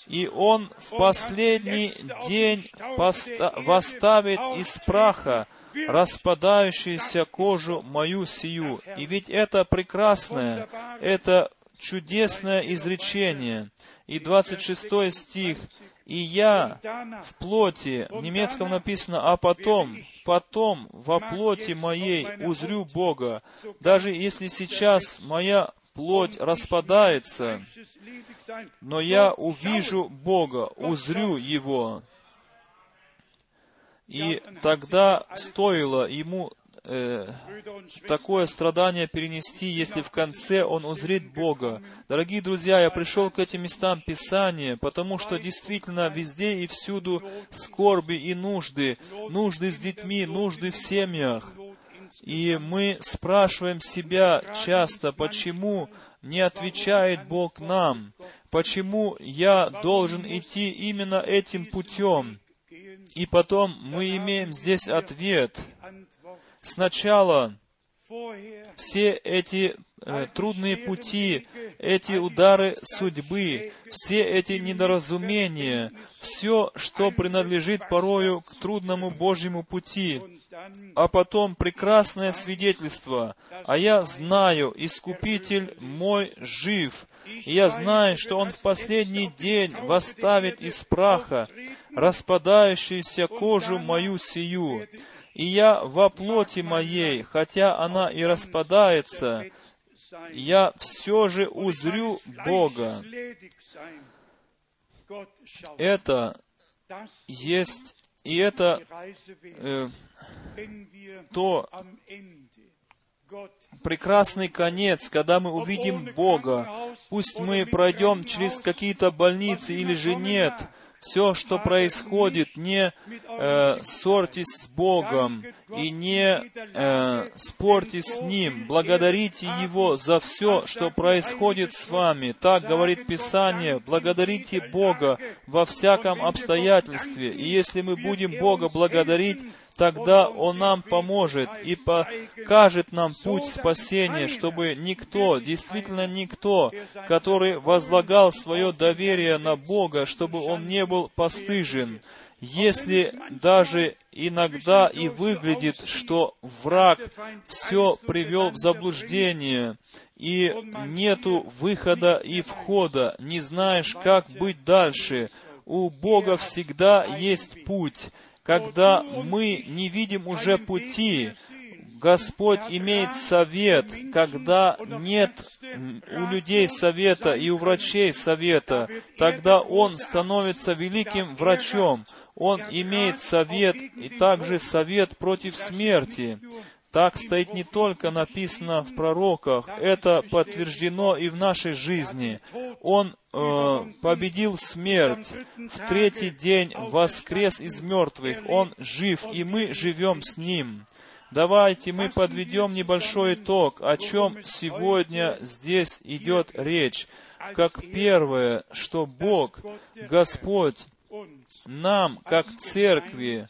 и Он в последний день восставит из праха распадающуюся кожу мою сию. И ведь это прекрасное, это чудесное изречение. И 26 стих. «И я в плоти», в немецком написано «а потом», «потом во плоти моей узрю Бога». Даже если сейчас моя плоть распадается, но я увижу Бога, узрю Его. И тогда стоило ему э, такое страдание перенести, если в конце он узрит Бога. Дорогие друзья, я пришел к этим местам Писания, потому что действительно везде и всюду скорби и нужды, нужды с детьми, нужды в семьях. И мы спрашиваем себя часто, почему не отвечает Бог нам, почему я должен идти именно этим путем. И потом мы имеем здесь ответ — Сначала все эти э, трудные пути, эти удары судьбы, все эти недоразумения, все, что принадлежит порою к трудному Божьему пути, а потом прекрасное свидетельство. А я знаю, Искупитель мой жив, и я знаю, что Он в последний день восставит из праха распадающуюся кожу мою сию, и я во плоти моей, хотя она и распадается, я все же узрю Бога. Это есть, и это э, то прекрасный конец, когда мы увидим Бога. Пусть мы пройдем через какие-то больницы или же нет, все, что происходит, не э, ссорьтесь с Богом и не э, спорьте с Ним. Благодарите Его за все, что происходит с вами. Так говорит Писание. Благодарите Бога во всяком обстоятельстве. И если мы будем Бога благодарить, тогда Он нам поможет и покажет нам путь спасения, чтобы никто, действительно никто, который возлагал свое доверие на Бога, чтобы он не был постыжен. если даже иногда и выглядит, что враг все привел в заблуждение, и нету выхода и входа, не знаешь, как быть дальше. У Бога всегда есть путь. Когда мы не видим уже пути, Господь имеет совет, когда нет у людей совета и у врачей совета, тогда Он становится великим врачом. Он имеет совет и также совет против смерти. Так стоит не только написано в пророках, это подтверждено и в нашей жизни. Он э, победил смерть, в третий день воскрес из мертвых, Он жив, и мы живем с Ним. Давайте мы подведем небольшой итог, о чем сегодня здесь идет речь. Как первое, что Бог, Господь, нам, как церкви,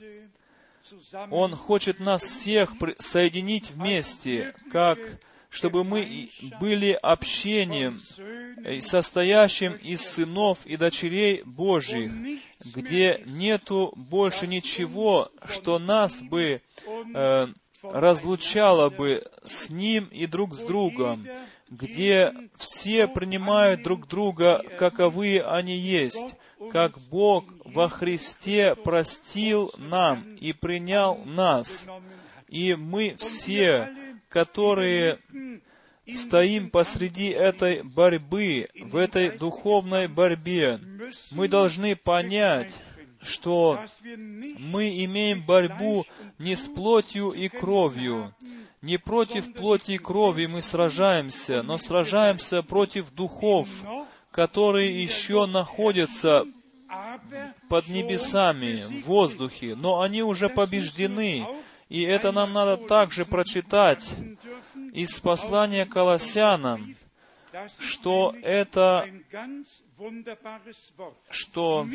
Он хочет нас всех соединить вместе, как чтобы мы были общением, состоящим из сынов и дочерей Божьих, где нету больше ничего, что нас бы э, разлучало бы с Ним и друг с другом, где все принимают друг друга, каковы они есть, как Бог во Христе простил нам и принял нас. И мы все, которые стоим посреди этой борьбы, в этой духовной борьбе, мы должны понять, что мы имеем борьбу не с плотью и кровью, не против плоти и крови мы сражаемся, но сражаемся против духов, которые еще находятся под небесами, в воздухе, но они уже побеждены. И это нам надо также прочитать из послания Колоссянам, что это, что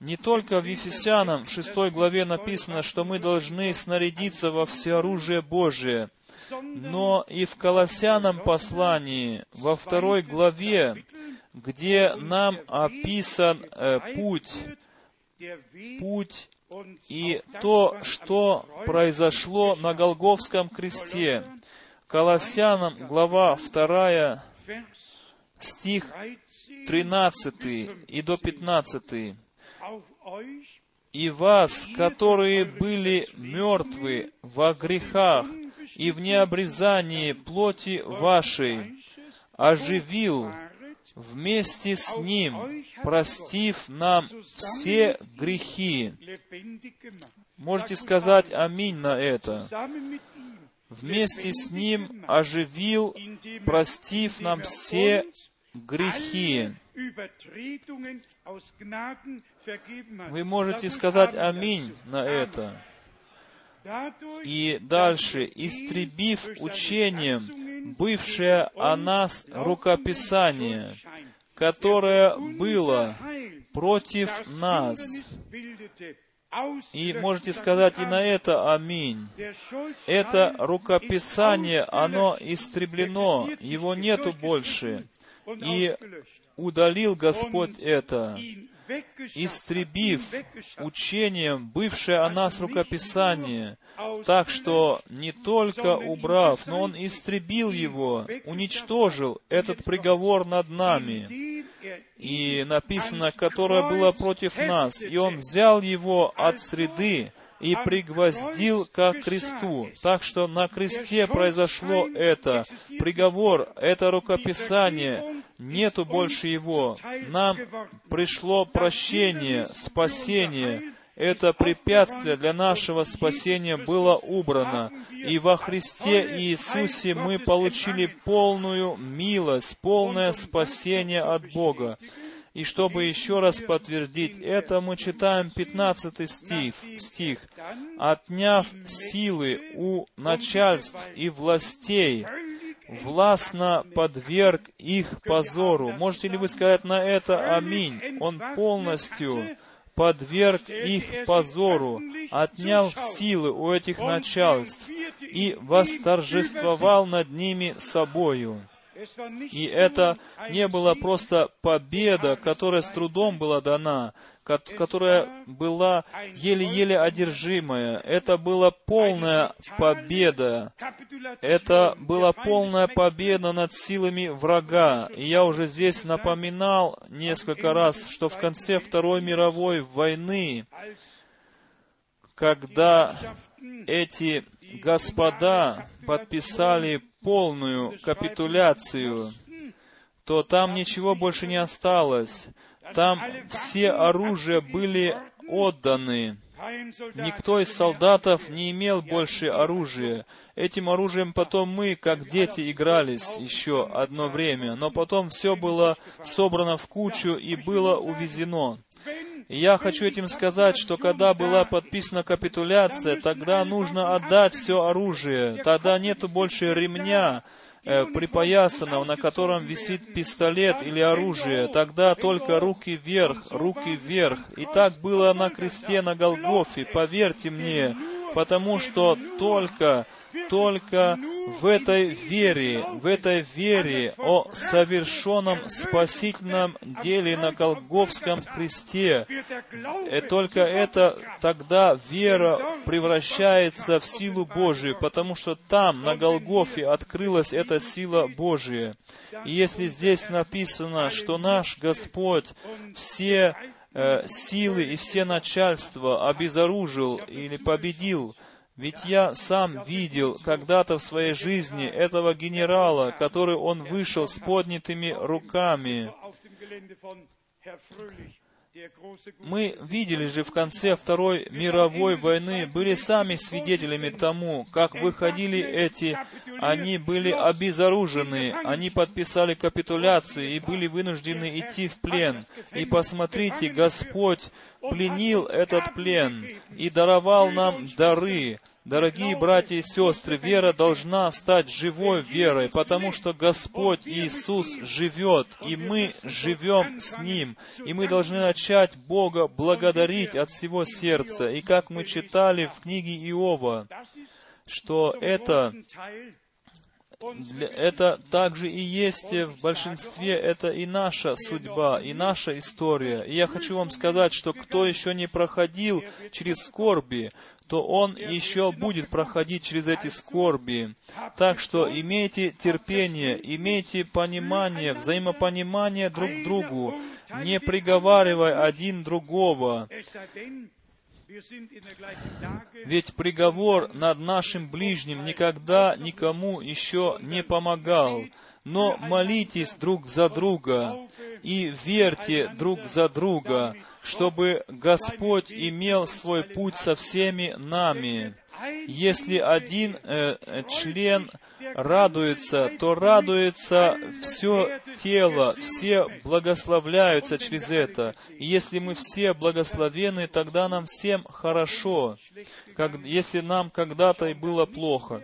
не только в Ефесянам, шестой главе написано, что мы должны снарядиться во всеоружие Божие, но и в Колоссянам послании, во второй главе, где нам описан э, путь, путь и то, что произошло на Голговском кресте. Колоссянам, глава 2, стих 13 и до 15 и вас, которые были мертвы во грехах и в необрезании плоти вашей, оживил вместе с Ним, простив нам все грехи. Можете сказать аминь на это. Вместе с Ним оживил, простив нам все грехи. Вы можете сказать аминь на это. И дальше, истребив учением, бывшее о нас рукописание, которое было против нас. И можете сказать и на это аминь. Это рукописание, оно истреблено, его нету больше. И удалил Господь это, истребив учением бывшее о нас рукописание, так что не только убрав, но Он истребил его, уничтожил этот приговор над нами. И написано, которое было против нас, и Он взял его от среды, и пригвоздил ко кресту. Так что на кресте произошло это. Приговор, это рукописание, нету больше его. Нам пришло прощение, спасение. Это препятствие для нашего спасения было убрано. И во Христе Иисусе мы получили полную милость, полное спасение от Бога. И чтобы еще раз подтвердить это, мы читаем 15 стих, стих. «Отняв силы у начальств и властей, властно подверг их позору». Можете ли вы сказать на это «Аминь»? Он полностью подверг их позору, отнял силы у этих начальств и восторжествовал над ними собою. И это не была просто победа, которая с трудом была дана, которая была еле-еле одержимая. Это была полная победа. Это была полная победа над силами врага. И я уже здесь напоминал несколько раз, что в конце Второй мировой войны, когда эти господа подписали полную капитуляцию, то там ничего больше не осталось. Там все оружия были отданы. Никто из солдатов не имел больше оружия. Этим оружием потом мы, как дети, игрались еще одно время, но потом все было собрано в кучу и было увезено. Я хочу этим сказать, что когда была подписана капитуляция, тогда нужно отдать все оружие. Тогда нету больше ремня, э, припоясанного, на котором висит пистолет или оружие. Тогда только руки вверх, руки вверх. И так было на кресте на Голгофе, поверьте мне, потому что только только в этой вере, в этой вере о совершенном спасительном деле на Голговском кресте, и только это тогда вера превращается в силу Божию, потому что там, на Голгофе, открылась эта сила Божия. И если здесь написано, что наш Господь все э, силы и все начальства обезоружил или победил, ведь я сам видел когда-то в своей жизни этого генерала, который он вышел с поднятыми руками. Мы видели же в конце Второй мировой войны, были сами свидетелями тому, как выходили эти, они были обезоружены, они подписали капитуляции и были вынуждены идти в плен. И посмотрите, Господь пленил этот плен и даровал нам дары, Дорогие братья и сестры, вера должна стать живой верой, потому что Господь Иисус живет, и мы живем с Ним, и мы должны начать Бога благодарить от всего сердца. И как мы читали в книге Иова, что это это также и есть в большинстве, это и наша судьба, и наша история. И я хочу вам сказать, что кто еще не проходил через скорби, то он еще будет проходить через эти скорби. Так что имейте терпение, имейте понимание, взаимопонимание друг к другу, не приговаривая один другого. Ведь приговор над нашим ближним никогда никому еще не помогал. Но молитесь друг за друга и верьте друг за друга, чтобы Господь имел свой путь со всеми нами. Если один э, член радуется, то радуется все тело, все благословляются через это. И если мы все благословены, тогда нам всем хорошо, как, если нам когда-то и было плохо.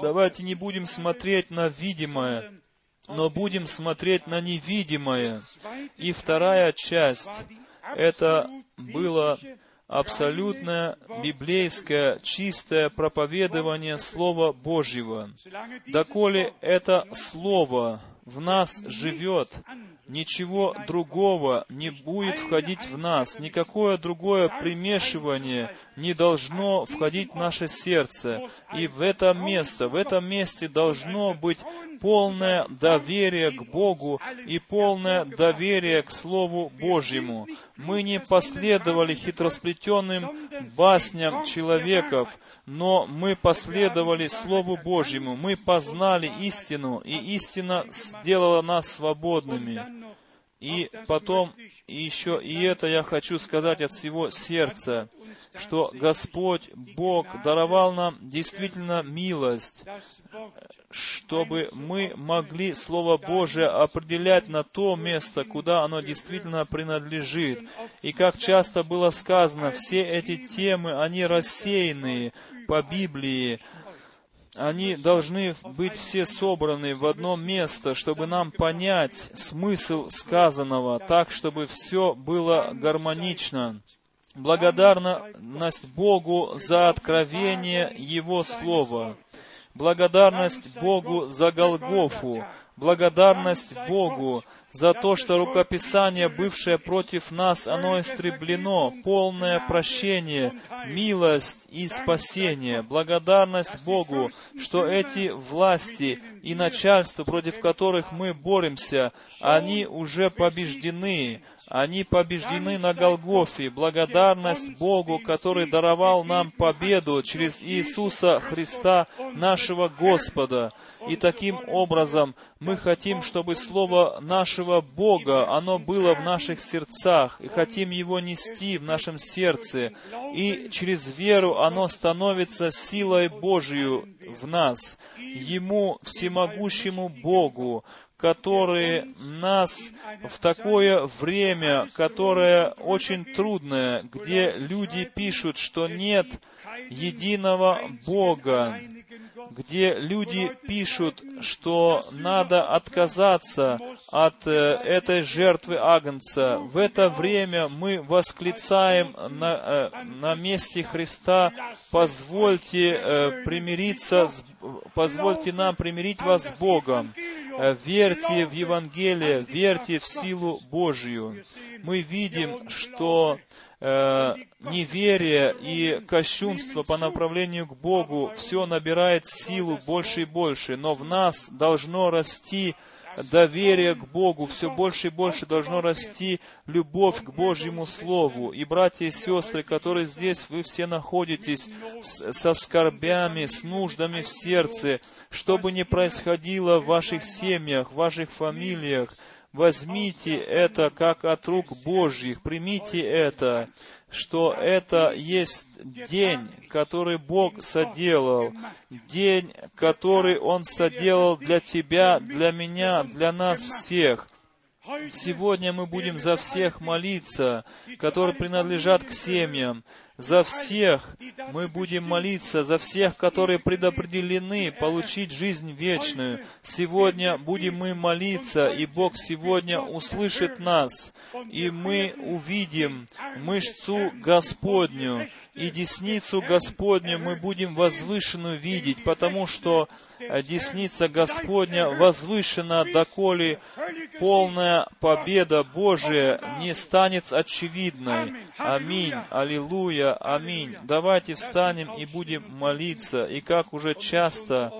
Давайте не будем смотреть на видимое, но будем смотреть на невидимое. И вторая часть — это было абсолютное библейское чистое проповедование Слова Божьего. Доколе это Слово в нас живет, ничего другого не будет входить в нас, никакое другое примешивание не должно входить в наше сердце. И в это место, в этом месте должно быть полное доверие к Богу и полное доверие к Слову Божьему. Мы не последовали хитросплетенным басням человеков, но мы последовали Слову Божьему. Мы познали истину, и истина сделала нас свободными. И потом еще и это я хочу сказать от всего сердца, что Господь Бог даровал нам действительно милость, чтобы мы могли Слово Божие определять на то место, куда оно действительно принадлежит. И как часто было сказано, все эти темы, они рассеянные по Библии, они должны быть все собраны в одно место, чтобы нам понять смысл сказанного, так, чтобы все было гармонично. Благодарность Богу за откровение Его Слова. Благодарность Богу за Голгофу. Благодарность Богу за то, что рукописание, бывшее против нас, оно истреблено, полное прощение, милость и спасение, благодарность Богу, что эти власти и начальства, против которых мы боремся, они уже побеждены, они побеждены на Голгофе. Благодарность Богу, который даровал нам победу через Иисуса Христа, нашего Господа. И таким образом мы хотим, чтобы Слово нашего Бога, оно было в наших сердцах, и хотим его нести в нашем сердце. И через веру оно становится силой Божию в нас. Ему, всемогущему Богу, который нас в такое время, которое очень трудное, где люди пишут, что нет единого Бога, где люди пишут, что надо отказаться от э, этой жертвы Агнца. В это время мы восклицаем на, э, на месте Христа, позвольте э, примириться, позвольте нам примирить вас с Богом. Э, верьте в Евангелие, верьте в силу Божью. Мы видим, что э, неверие и кощунство по направлению к Богу все набирает силу больше и больше, но в нас должно расти доверие к Богу, все больше и больше должно расти любовь к Божьему Слову. И, братья и сестры, которые здесь, вы все находитесь со скорбями, с нуждами в сердце, что бы ни происходило в ваших семьях, в ваших фамилиях, возьмите это как от рук Божьих, примите это, что это есть день, который Бог соделал, день, который Он соделал для тебя, для меня, для нас всех. Сегодня мы будем за всех молиться, которые принадлежат к семьям, за всех мы будем молиться, за всех, которые предопределены получить жизнь вечную. Сегодня будем мы молиться, и Бог сегодня услышит нас, и мы увидим мышцу Господню, и десницу Господню мы будем возвышенную видеть, потому что десница Господня возвышена, доколе полная победа Божия не станет очевидной. Аминь, аллилуйя, аминь. Давайте встанем и будем молиться. И как уже часто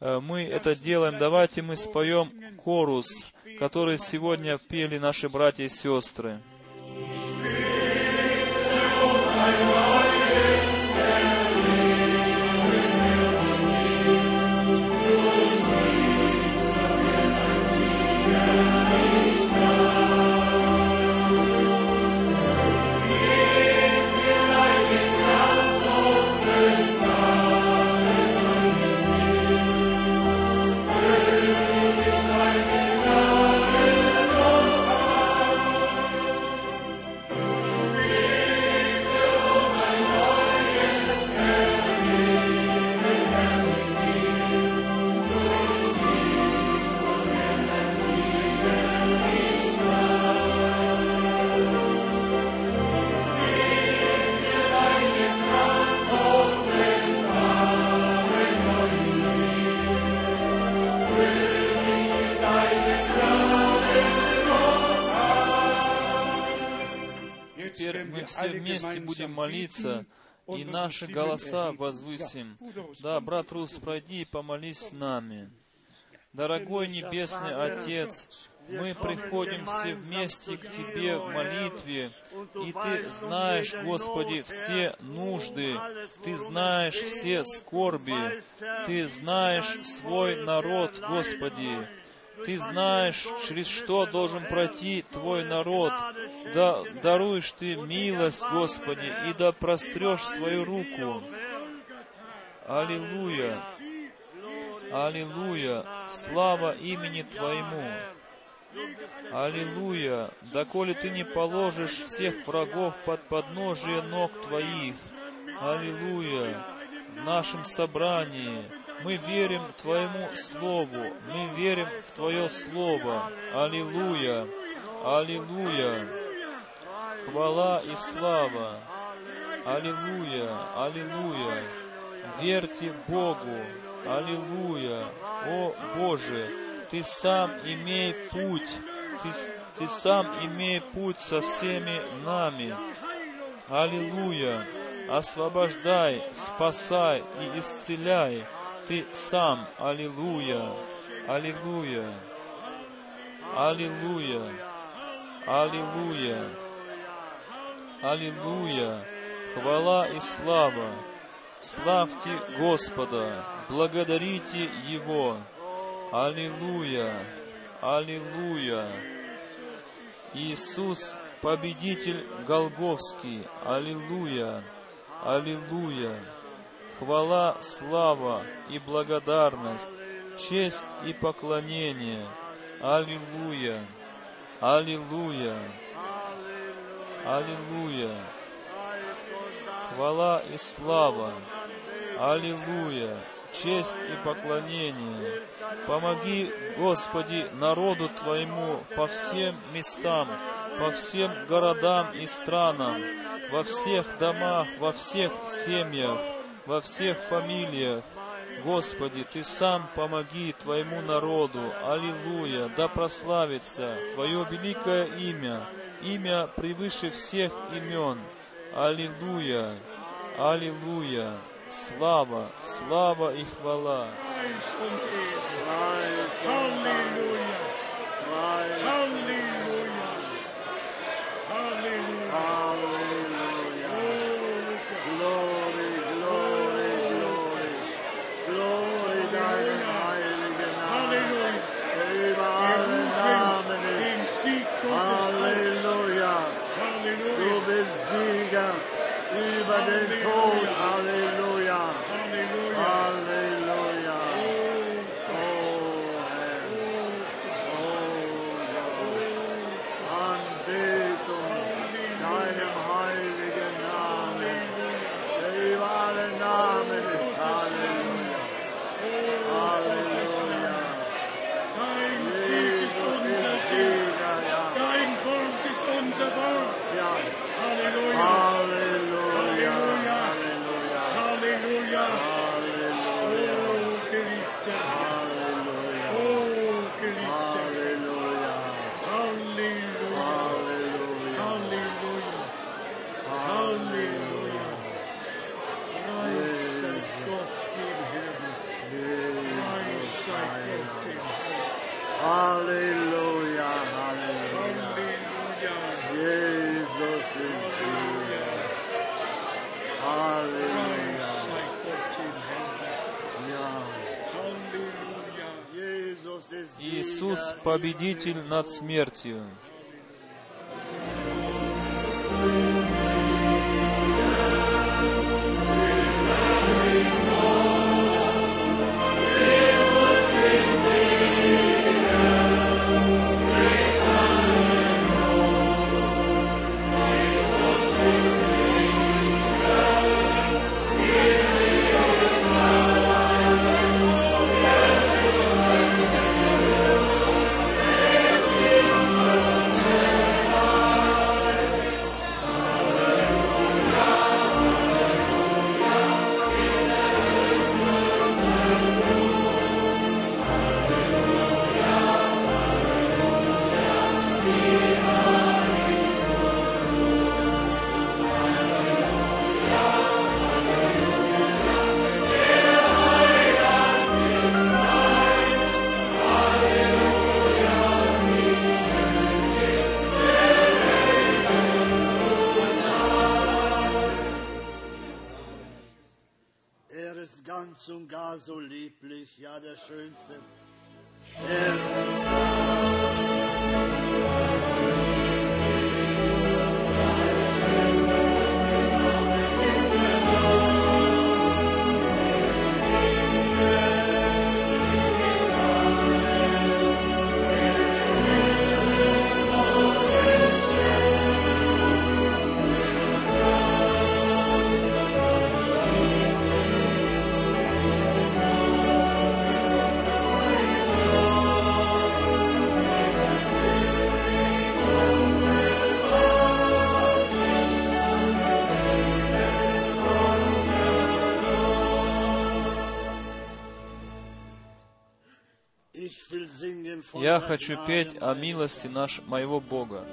э, мы это делаем, давайте мы споем корус, который сегодня пели наши братья и сестры. Теперь мы все вместе будем молиться, и наши голоса возвысим. Да, брат Рус, пройди и помолись с нами. Дорогой Небесный Отец, мы приходим все вместе к Тебе в молитве, и Ты знаешь, Господи, все нужды, Ты знаешь все скорби, Ты знаешь свой народ, Господи, ты знаешь, через что должен пройти Твой народ. Да даруешь Ты милость, Господи, и да прострешь свою руку. Аллилуйя! Аллилуйя! Слава имени Твоему! Аллилуйя! Доколе Ты не положишь всех врагов под подножие ног Твоих. Аллилуйя! В нашем собрании мы верим Твоему Слову, мы верим в Твое Слово. Аллилуйя! Аллилуйя! Хвала и слава! Аллилуйя! Аллилуйя! Верьте Богу! Аллилуйя! О Боже! Ты сам имей путь Ты, Ты сам имей путь со всеми нами. Аллилуйя! Освобождай, спасай и исцеляй. Ты сам. Аллилуйя! Аллилуйя! Аллилуйя! Аллилуйя! Аллилуйя! Хвала и слава! Славьте Господа! Благодарите Его! Аллилуйя! Аллилуйя! Иисус, победитель Голговский! Аллилуйя! Аллилуйя! Хвала, слава и благодарность, честь и поклонение. Аллилуйя! Аллилуйя! Аллилуйя! Хвала и слава! Аллилуйя! Честь и поклонение! Помоги, Господи, народу Твоему по всем местам, по всем городам и странам, во всех домах, во всех семьях, во всех фамилиях. Господи, Ты сам помоги Твоему народу. Аллилуйя! Да прославится Твое великое имя, имя превыше всех имен. Аллилуйя! Аллилуйя! Слава, слава и хвала! Preis und Ehre. Победитель над смертью. Я хочу петь о милости наш, моего Бога.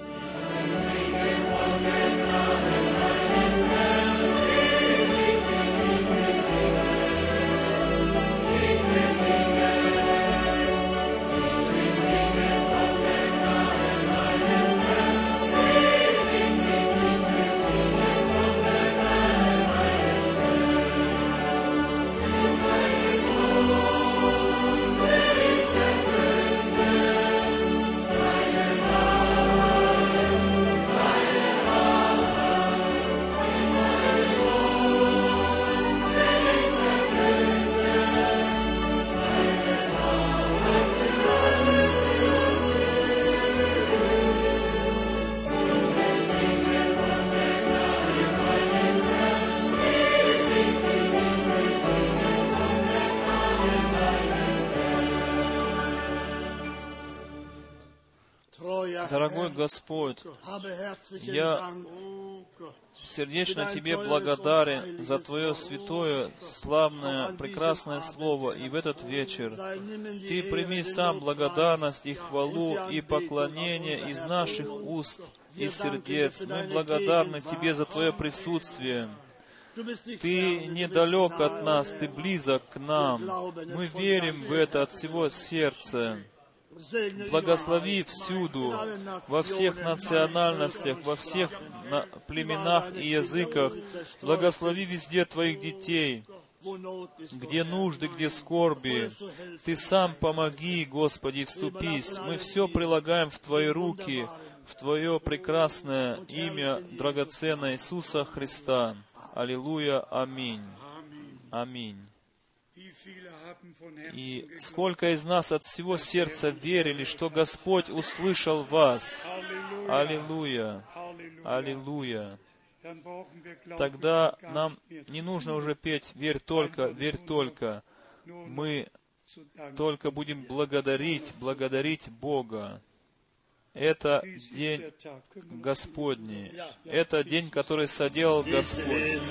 Господь, Я сердечно Тебе благодарен за Твое святое, славное, прекрасное Слово и в этот вечер. Ты прими сам благодарность и хвалу и поклонение из наших уст и сердец. Мы благодарны. Тебе за Твое присутствие. Ты недалек от нас. Ты близок к нам. Мы верим в это от всего сердца. Благослови всюду, во всех национальностях, во всех на- племенах и языках. Благослови везде Твоих детей, где нужды, где скорби. Ты сам помоги, Господи, вступись. Мы все прилагаем в Твои руки, в Твое прекрасное имя драгоценное Иисуса Христа. Аллилуйя, аминь. Аминь. И сколько из нас от всего сердца верили, что Господь услышал вас. Аллилуйя, аллилуйя. Тогда нам не нужно уже петь «Верь только, верь только». Мы только будем благодарить, благодарить Бога. Это день Господний. Это день, который соделал Господь.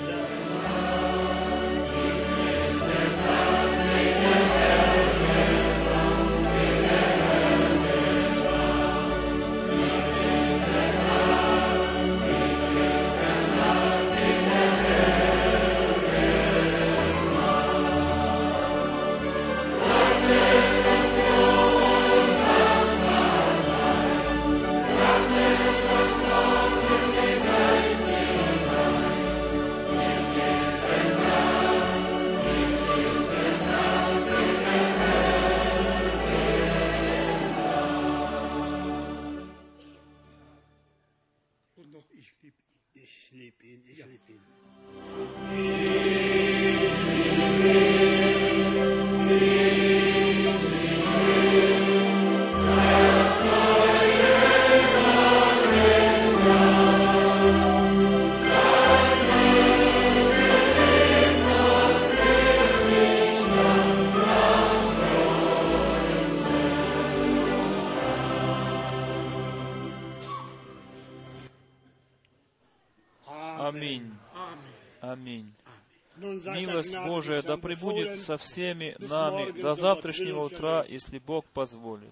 Всеми нами до завтрашнего утра, если Бог позволит.